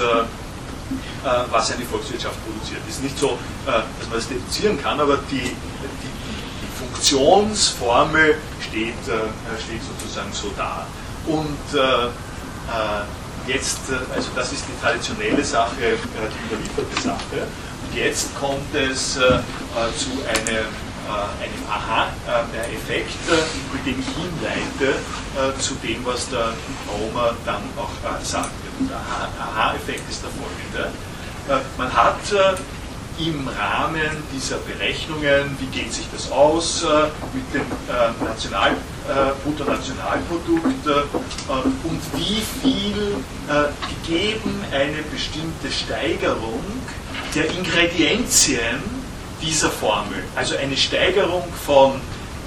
was eine Volkswirtschaft produziert. Es ist nicht so, dass man das deduzieren kann, aber die, die, die Funktionsformel steht, steht sozusagen so da. Und äh, äh, jetzt, äh, also das ist die traditionelle Sache, äh, die überlieferte Sache. Und jetzt kommt es zu einem einem Aha-Effekt, mit dem ich hinleite zu dem, was der Homer dann auch sagt. Der Aha-Effekt ist der folgende. Man hat im Rahmen dieser Berechnungen, wie geht sich das aus mit dem National, Bruttonationalprodukt äh, und wie viel äh, gegeben eine bestimmte Steigerung der Ingredienzien dieser Formel, also eine Steigerung von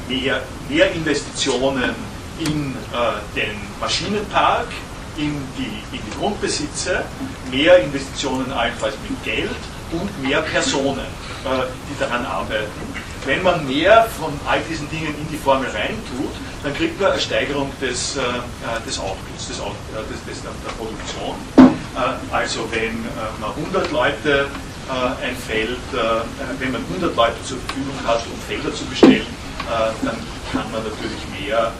mehr, mehr Investitionen in äh, den Maschinenpark, in die, in die Grundbesitze, mehr Investitionen allenfalls mit Geld und mehr Personen, äh, die daran arbeiten. Wenn man mehr von all diesen Dingen in die Formel reintut, dann kriegt man eine Steigerung des, äh, äh, des Outputs, des, des, des, der Produktion. Also wenn man 100 Leute ein Feld, wenn man 100 Leute zur Verfügung hat, um Felder zu bestellen, dann kann man natürlich mehr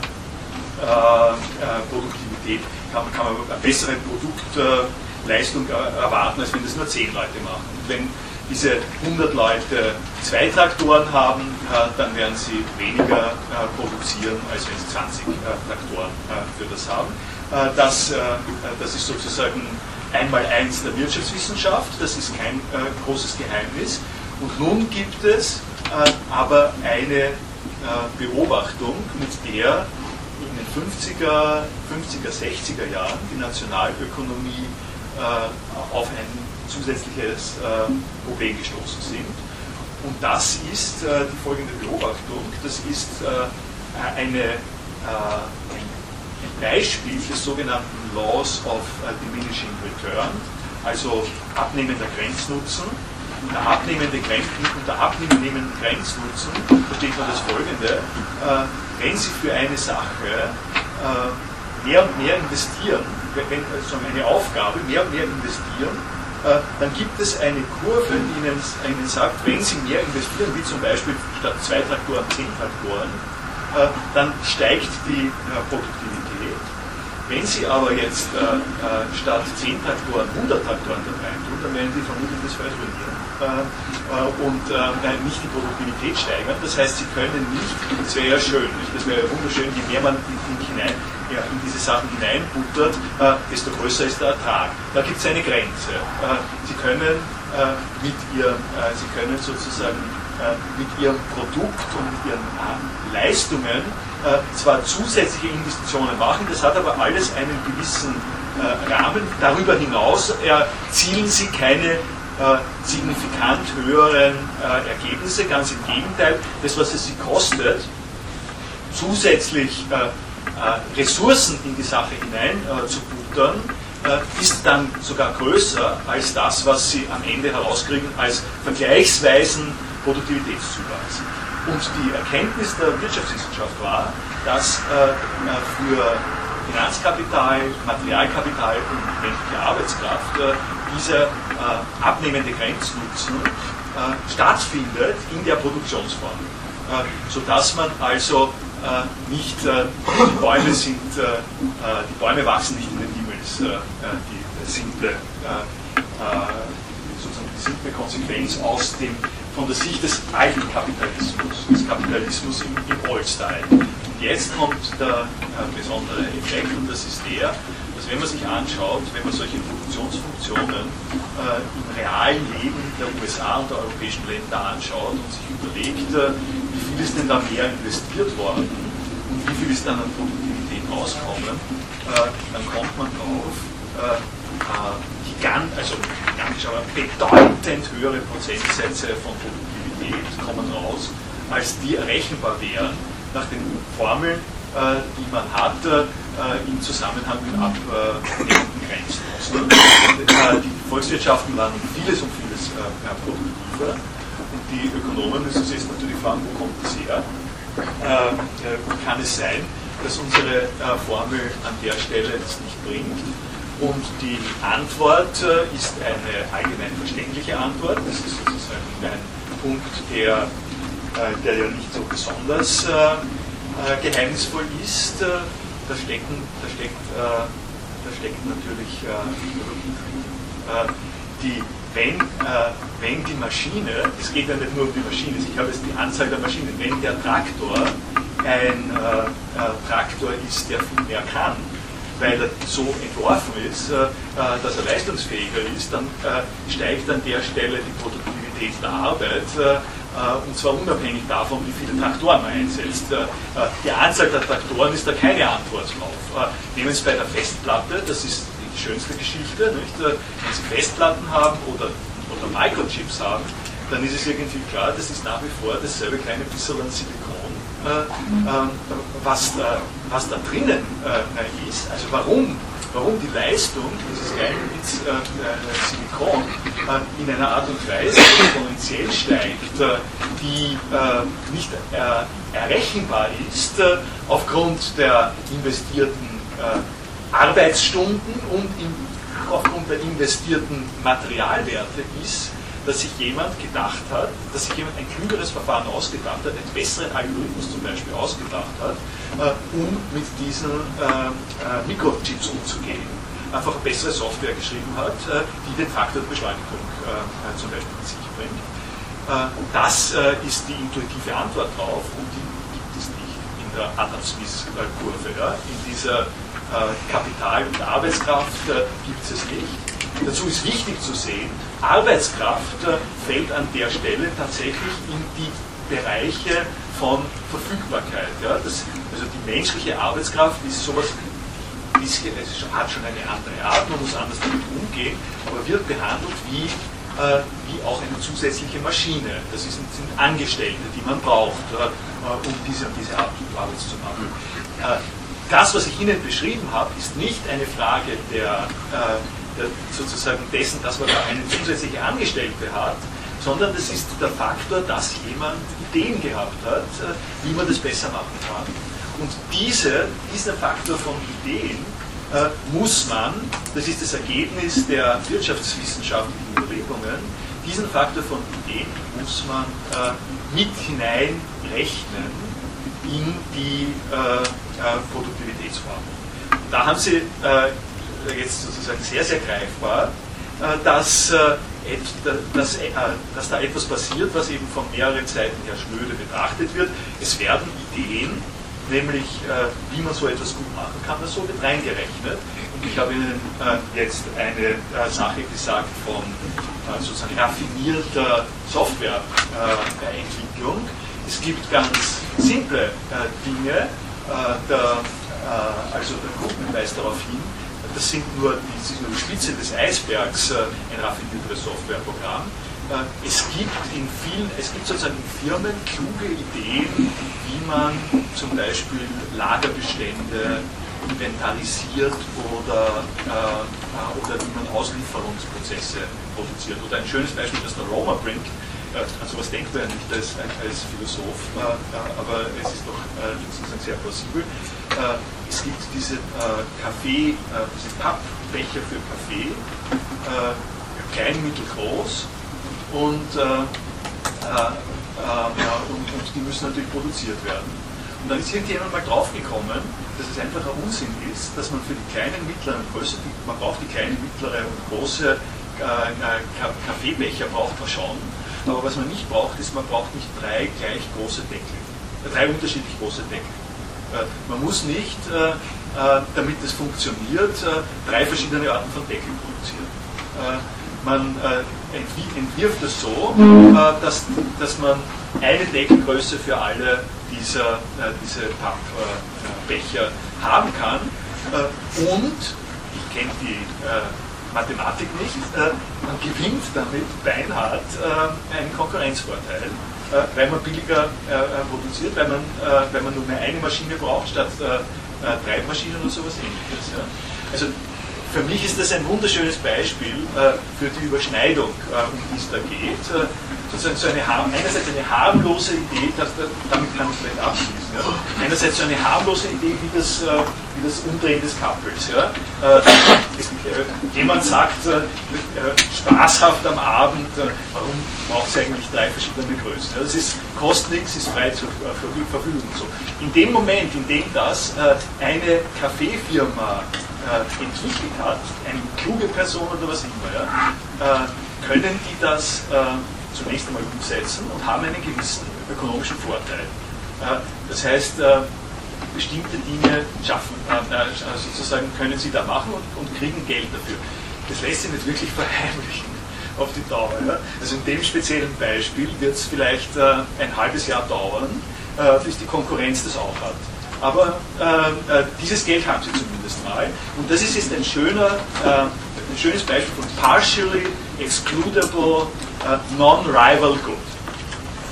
Produktivität, kann, kann man eine bessere Produkt Leistung erwarten, als wenn das nur 10 Leute machen. Und wenn diese 100 Leute zwei Traktoren haben, äh, dann werden sie weniger äh, produzieren, als wenn sie 20 äh, Traktoren für das haben. Das, das ist sozusagen einmal eins der Wirtschaftswissenschaft, das ist kein großes Geheimnis. Und nun gibt es aber eine Beobachtung, mit der in den 50er, 50er, 60er Jahren die Nationalökonomie auf ein zusätzliches äh, Problem gestoßen sind. Und das ist äh, die folgende Beobachtung. Das ist eine, ein Beispiel des sogenannten Laws of Diminishing Return, also abnehmender Grenznutzen. Unter, abnehmende Grenz, unter abnehmenden Grenznutzen versteht man das folgende. wenn Sie für eine Sache mehr und mehr investieren, wenn also eine Aufgabe mehr und mehr investieren, äh, dann gibt es eine Kurve, die Ihnen, Ihnen sagt, wenn Sie mehr investieren, wie zum Beispiel statt zwei Traktoren zehn Traktoren, äh, dann steigt die äh, Produktivität. Wenn Sie aber jetzt statt 10 Traktoren 100 Traktoren da rein tun, dann werden Sie vermutlich das Feld ruinieren und nicht die Produktivität steigern. Das heißt, Sie können nicht, das wäre ja schön, das wäre ja wunderschön, je mehr man hinein ja, in diese Sachen hineinbuttert, äh, desto größer ist der Ertrag. Da gibt es eine Grenze. Äh, Sie, können, äh, mit ihrem, äh, Sie können sozusagen äh, mit Ihrem Produkt und mit Ihren äh, Leistungen zwar zusätzliche Investitionen machen, das hat aber alles einen gewissen Rahmen. Darüber hinaus erzielen Sie keine signifikant höheren Ergebnisse, ganz im Gegenteil, das, was es Sie kostet, zusätzlich äh, Ressourcen in die Sache hinein äh, zu buttern, äh, ist dann sogar größer als das, was sie am Ende herauskriegen als vergleichsweisen Produktivitätszuwachs. Und die Erkenntnis der Wirtschaftswissenschaft war, dass für Finanzkapital, Materialkapital und menschliche Arbeitskraft dieser abnehmende Grenznutzen stattfindet in der Produktionsform, sodass man also äh, nicht, äh, die Bäume sind, äh, die Bäume wachsen nicht in den Himmel, ist die simple, sozusagen die simple Konsequenz aus dem, von der Sicht des alten Kapitalismus, des Kapitalismus im, im Old-Style. Und jetzt kommt der besondere Effekt und das ist der, dass wenn man sich anschaut, wenn man solche Produktionsfunktionen äh, im realen Leben der USA und der europäischen Länder anschaut und sich überlegt, äh, wie viel ist denn da mehr investiert worden und wie viel ist dann an Produktivität rausgekommen, äh, dann kommt man drauf, äh, äh, gigant, also gigantisch, aber bedeutend höhere Prozentsätze von Produktivität kommen raus, als die errechenbar wären nach den Formeln, die man hat äh, im Zusammenhang mit abnehmenden Grenzkosten. Äh, die Volkswirtschaften waren vieles und vieles produktiver und die Ökonomen müssen sich jetzt natürlich fragen, wo kommt das her? Kann es sein, dass unsere Formel an der Stelle das nicht bringt? Und die Antwort ist eine allgemein verständliche Antwort. Das ist sozusagen ein Punkt, der, der ja nicht so besonders äh, geheimnisvoll ist, äh, da, stecken, da, steckt, äh, da steckt natürlich äh, die, wenn, äh, wenn die Maschine, es geht ja nicht nur um die Maschine, ich habe jetzt die Anzahl der Maschinen, wenn der Traktor ein äh, äh, Traktor ist, der viel mehr kann, weil er so entworfen ist, äh, äh, dass er leistungsfähiger ist, dann äh, steigt an der Stelle die Produktivität der Arbeit und zwar unabhängig davon, wie viele Traktoren man einsetzt. Die Anzahl der Traktoren ist da keine Antwort drauf. Nehmen Sie bei der Festplatte, das ist die schönste Geschichte, nicht? wenn Sie Festplatten haben oder, oder Microchips haben, dann ist es irgendwie klar, das ist nach wie vor dasselbe kleine bisschen an Silikon, was, da, was da drinnen äh, ist. Also warum, warum die Leistung dieses kleinen Bits äh, äh, Silikon äh, in einer Art und Weise exponentiell steigt, die nicht errechenbar ist aufgrund der investierten Arbeitsstunden und aufgrund der investierten Materialwerte ist, dass sich jemand gedacht hat, dass sich jemand ein klügeres Verfahren ausgedacht hat, einen besseren Algorithmus zum Beispiel ausgedacht hat, äh, um mit diesen äh, äh, Mikrochips umzugehen. Einfach bessere Software geschrieben hat, äh, die den Faktor der Beschleunigung äh, äh, zum Beispiel mit sich bringt. das ist die intuitive Antwort drauf und die gibt es nicht in der Adam-Smith-Kurve. Ja? In dieser Kapital- und Arbeitskraft gibt es es nicht. Dazu ist wichtig zu sehen, Arbeitskraft äh, fällt an der Stelle tatsächlich in die Bereiche von Verfügbarkeit. Ja? Das, also die menschliche Arbeitskraft ist sowas bisschen, es hat schon eine andere Art, man muss anders damit umgehen, aber wird behandelt wie, äh, wie auch eine zusätzliche Maschine. Das ist, sind Angestellte, die man braucht, äh, um diese, diese Arbeit zu machen. Äh, das, was ich Ihnen beschrieben habe, ist nicht eine Frage der, äh, sozusagen dessen, dass man da eine zusätzliche Angestellte hat, sondern das ist der Faktor, dass jemand Ideen gehabt hat, äh, wie man das besser machen kann. Und diese, dieser Faktor von Ideen äh, muss man, das ist das Ergebnis der wirtschaftswissenschaftlichen Überlegungen, diesen Faktor von Ideen muss man äh, mit hineinrechnen in die äh, äh Produktivitätsform. Da haben Sie jetzt sozusagen sehr, sehr greifbar, äh, dass, äh, dass, äh, dass da etwas passiert, was eben von mehreren Seiten her schnöde betrachtet wird. Es werden Ideen, nämlich wie man so etwas gut machen kann, das so wird reingerechnet. Und ich habe Ihnen jetzt eine Sache gesagt von sozusagen raffinierter Softwareentwicklung. Es gibt ganz simple Dinge, der, also der Gruppen weist darauf hin, das sind nur die, das ist nur die Spitze des Eisbergs, äh, ein raffinierteres Softwareprogramm. Äh, es gibt in vielen, es gibt sozusagen in Firmen kluge Ideen, wie man zum Beispiel Lagerbestände inventarisiert oder, äh, äh, oder wie man Auslieferungsprozesse produziert. Oder ein schönes Beispiel, das der Roma bringt, an sowas denkt man ja nicht als, als Philosoph, äh, aber es ist doch sozusagen sehr plausibel es gibt diese äh, Kaffee, äh, diese Pappbecher für Kaffee, äh, klein, mittelgroß und, äh, äh, äh, und, und, die müssen natürlich produziert werden. Und dann ist irgendjemand mal draufgekommen, dass es einfach ein Unsinn ist, dass man für die kleinen, mittleren Größe, man braucht die kleine, mittlere und große Kaffeebecher braucht man schon, aber was man nicht braucht, ist, man braucht nicht drei gleich große Deckel, drei unterschiedlich große Deckel. Äh, man muss nicht, äh, äh, damit es funktioniert, drei verschiedene Arten von Deckel produzieren. Man entwirft es so, dass, dass man eine Deckelgröße für alle dieser, diese Pappbecher haben kann. Und, ich kenne die Mathematik nicht, man gewinnt damit beinhart einen Konkurrenzvorteil äh, weil man billiger äh, äh, produziert, weil man, weil man nur mehr eine Maschine braucht statt drei Maschinen oder sowas ähnliches. Ja. Also für mich ist das ein wunderschönes Beispiel für die Überschneidung, um die es da geht. sozusagen so eine, einerseits eine harmlose Idee, das, damit kann ich vielleicht abschließen. Ja. Einerseits so eine harmlose Idee wie das, wie das Umdrehen des Kappels. Ja. jemand sagt, spaßhaft am Abend, warum braucht es eigentlich drei verschiedene Größen. Das ist, kostet nichts, ist frei zur Verfügung. So. In dem Moment, in dem das eine Kaffeefirma äh, entwickelt hat, eine kluge Person oder was immer, ja, äh, können die das äh, zunächst einmal umsetzen und haben einen gewissen ökonomischen Vorteil. Äh, das heißt, äh, bestimmte Dinge schaffen, äh, sozusagen können sie da machen und, und, kriegen Geld dafür. Das lässt sich nicht wirklich verheimlichen auf die Dauer. Ja? Also in dem speziellen Beispiel wird es vielleicht ein halbes Jahr dauern, bis die Konkurrenz das auch hat. Aber äh, dieses Geld haben sie zumindest mal. Und das ist jetzt ein, schöner, äh, ein schönes Beispiel von partially excludable uh, non-rival good.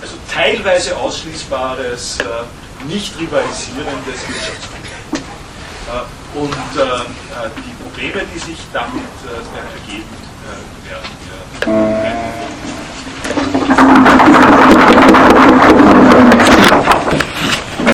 Also teilweise ausschließbares, äh, nicht rivalisierendes Wirtschaftsgut. Äh, und äh, die Probleme, die sich damit ergeben werden,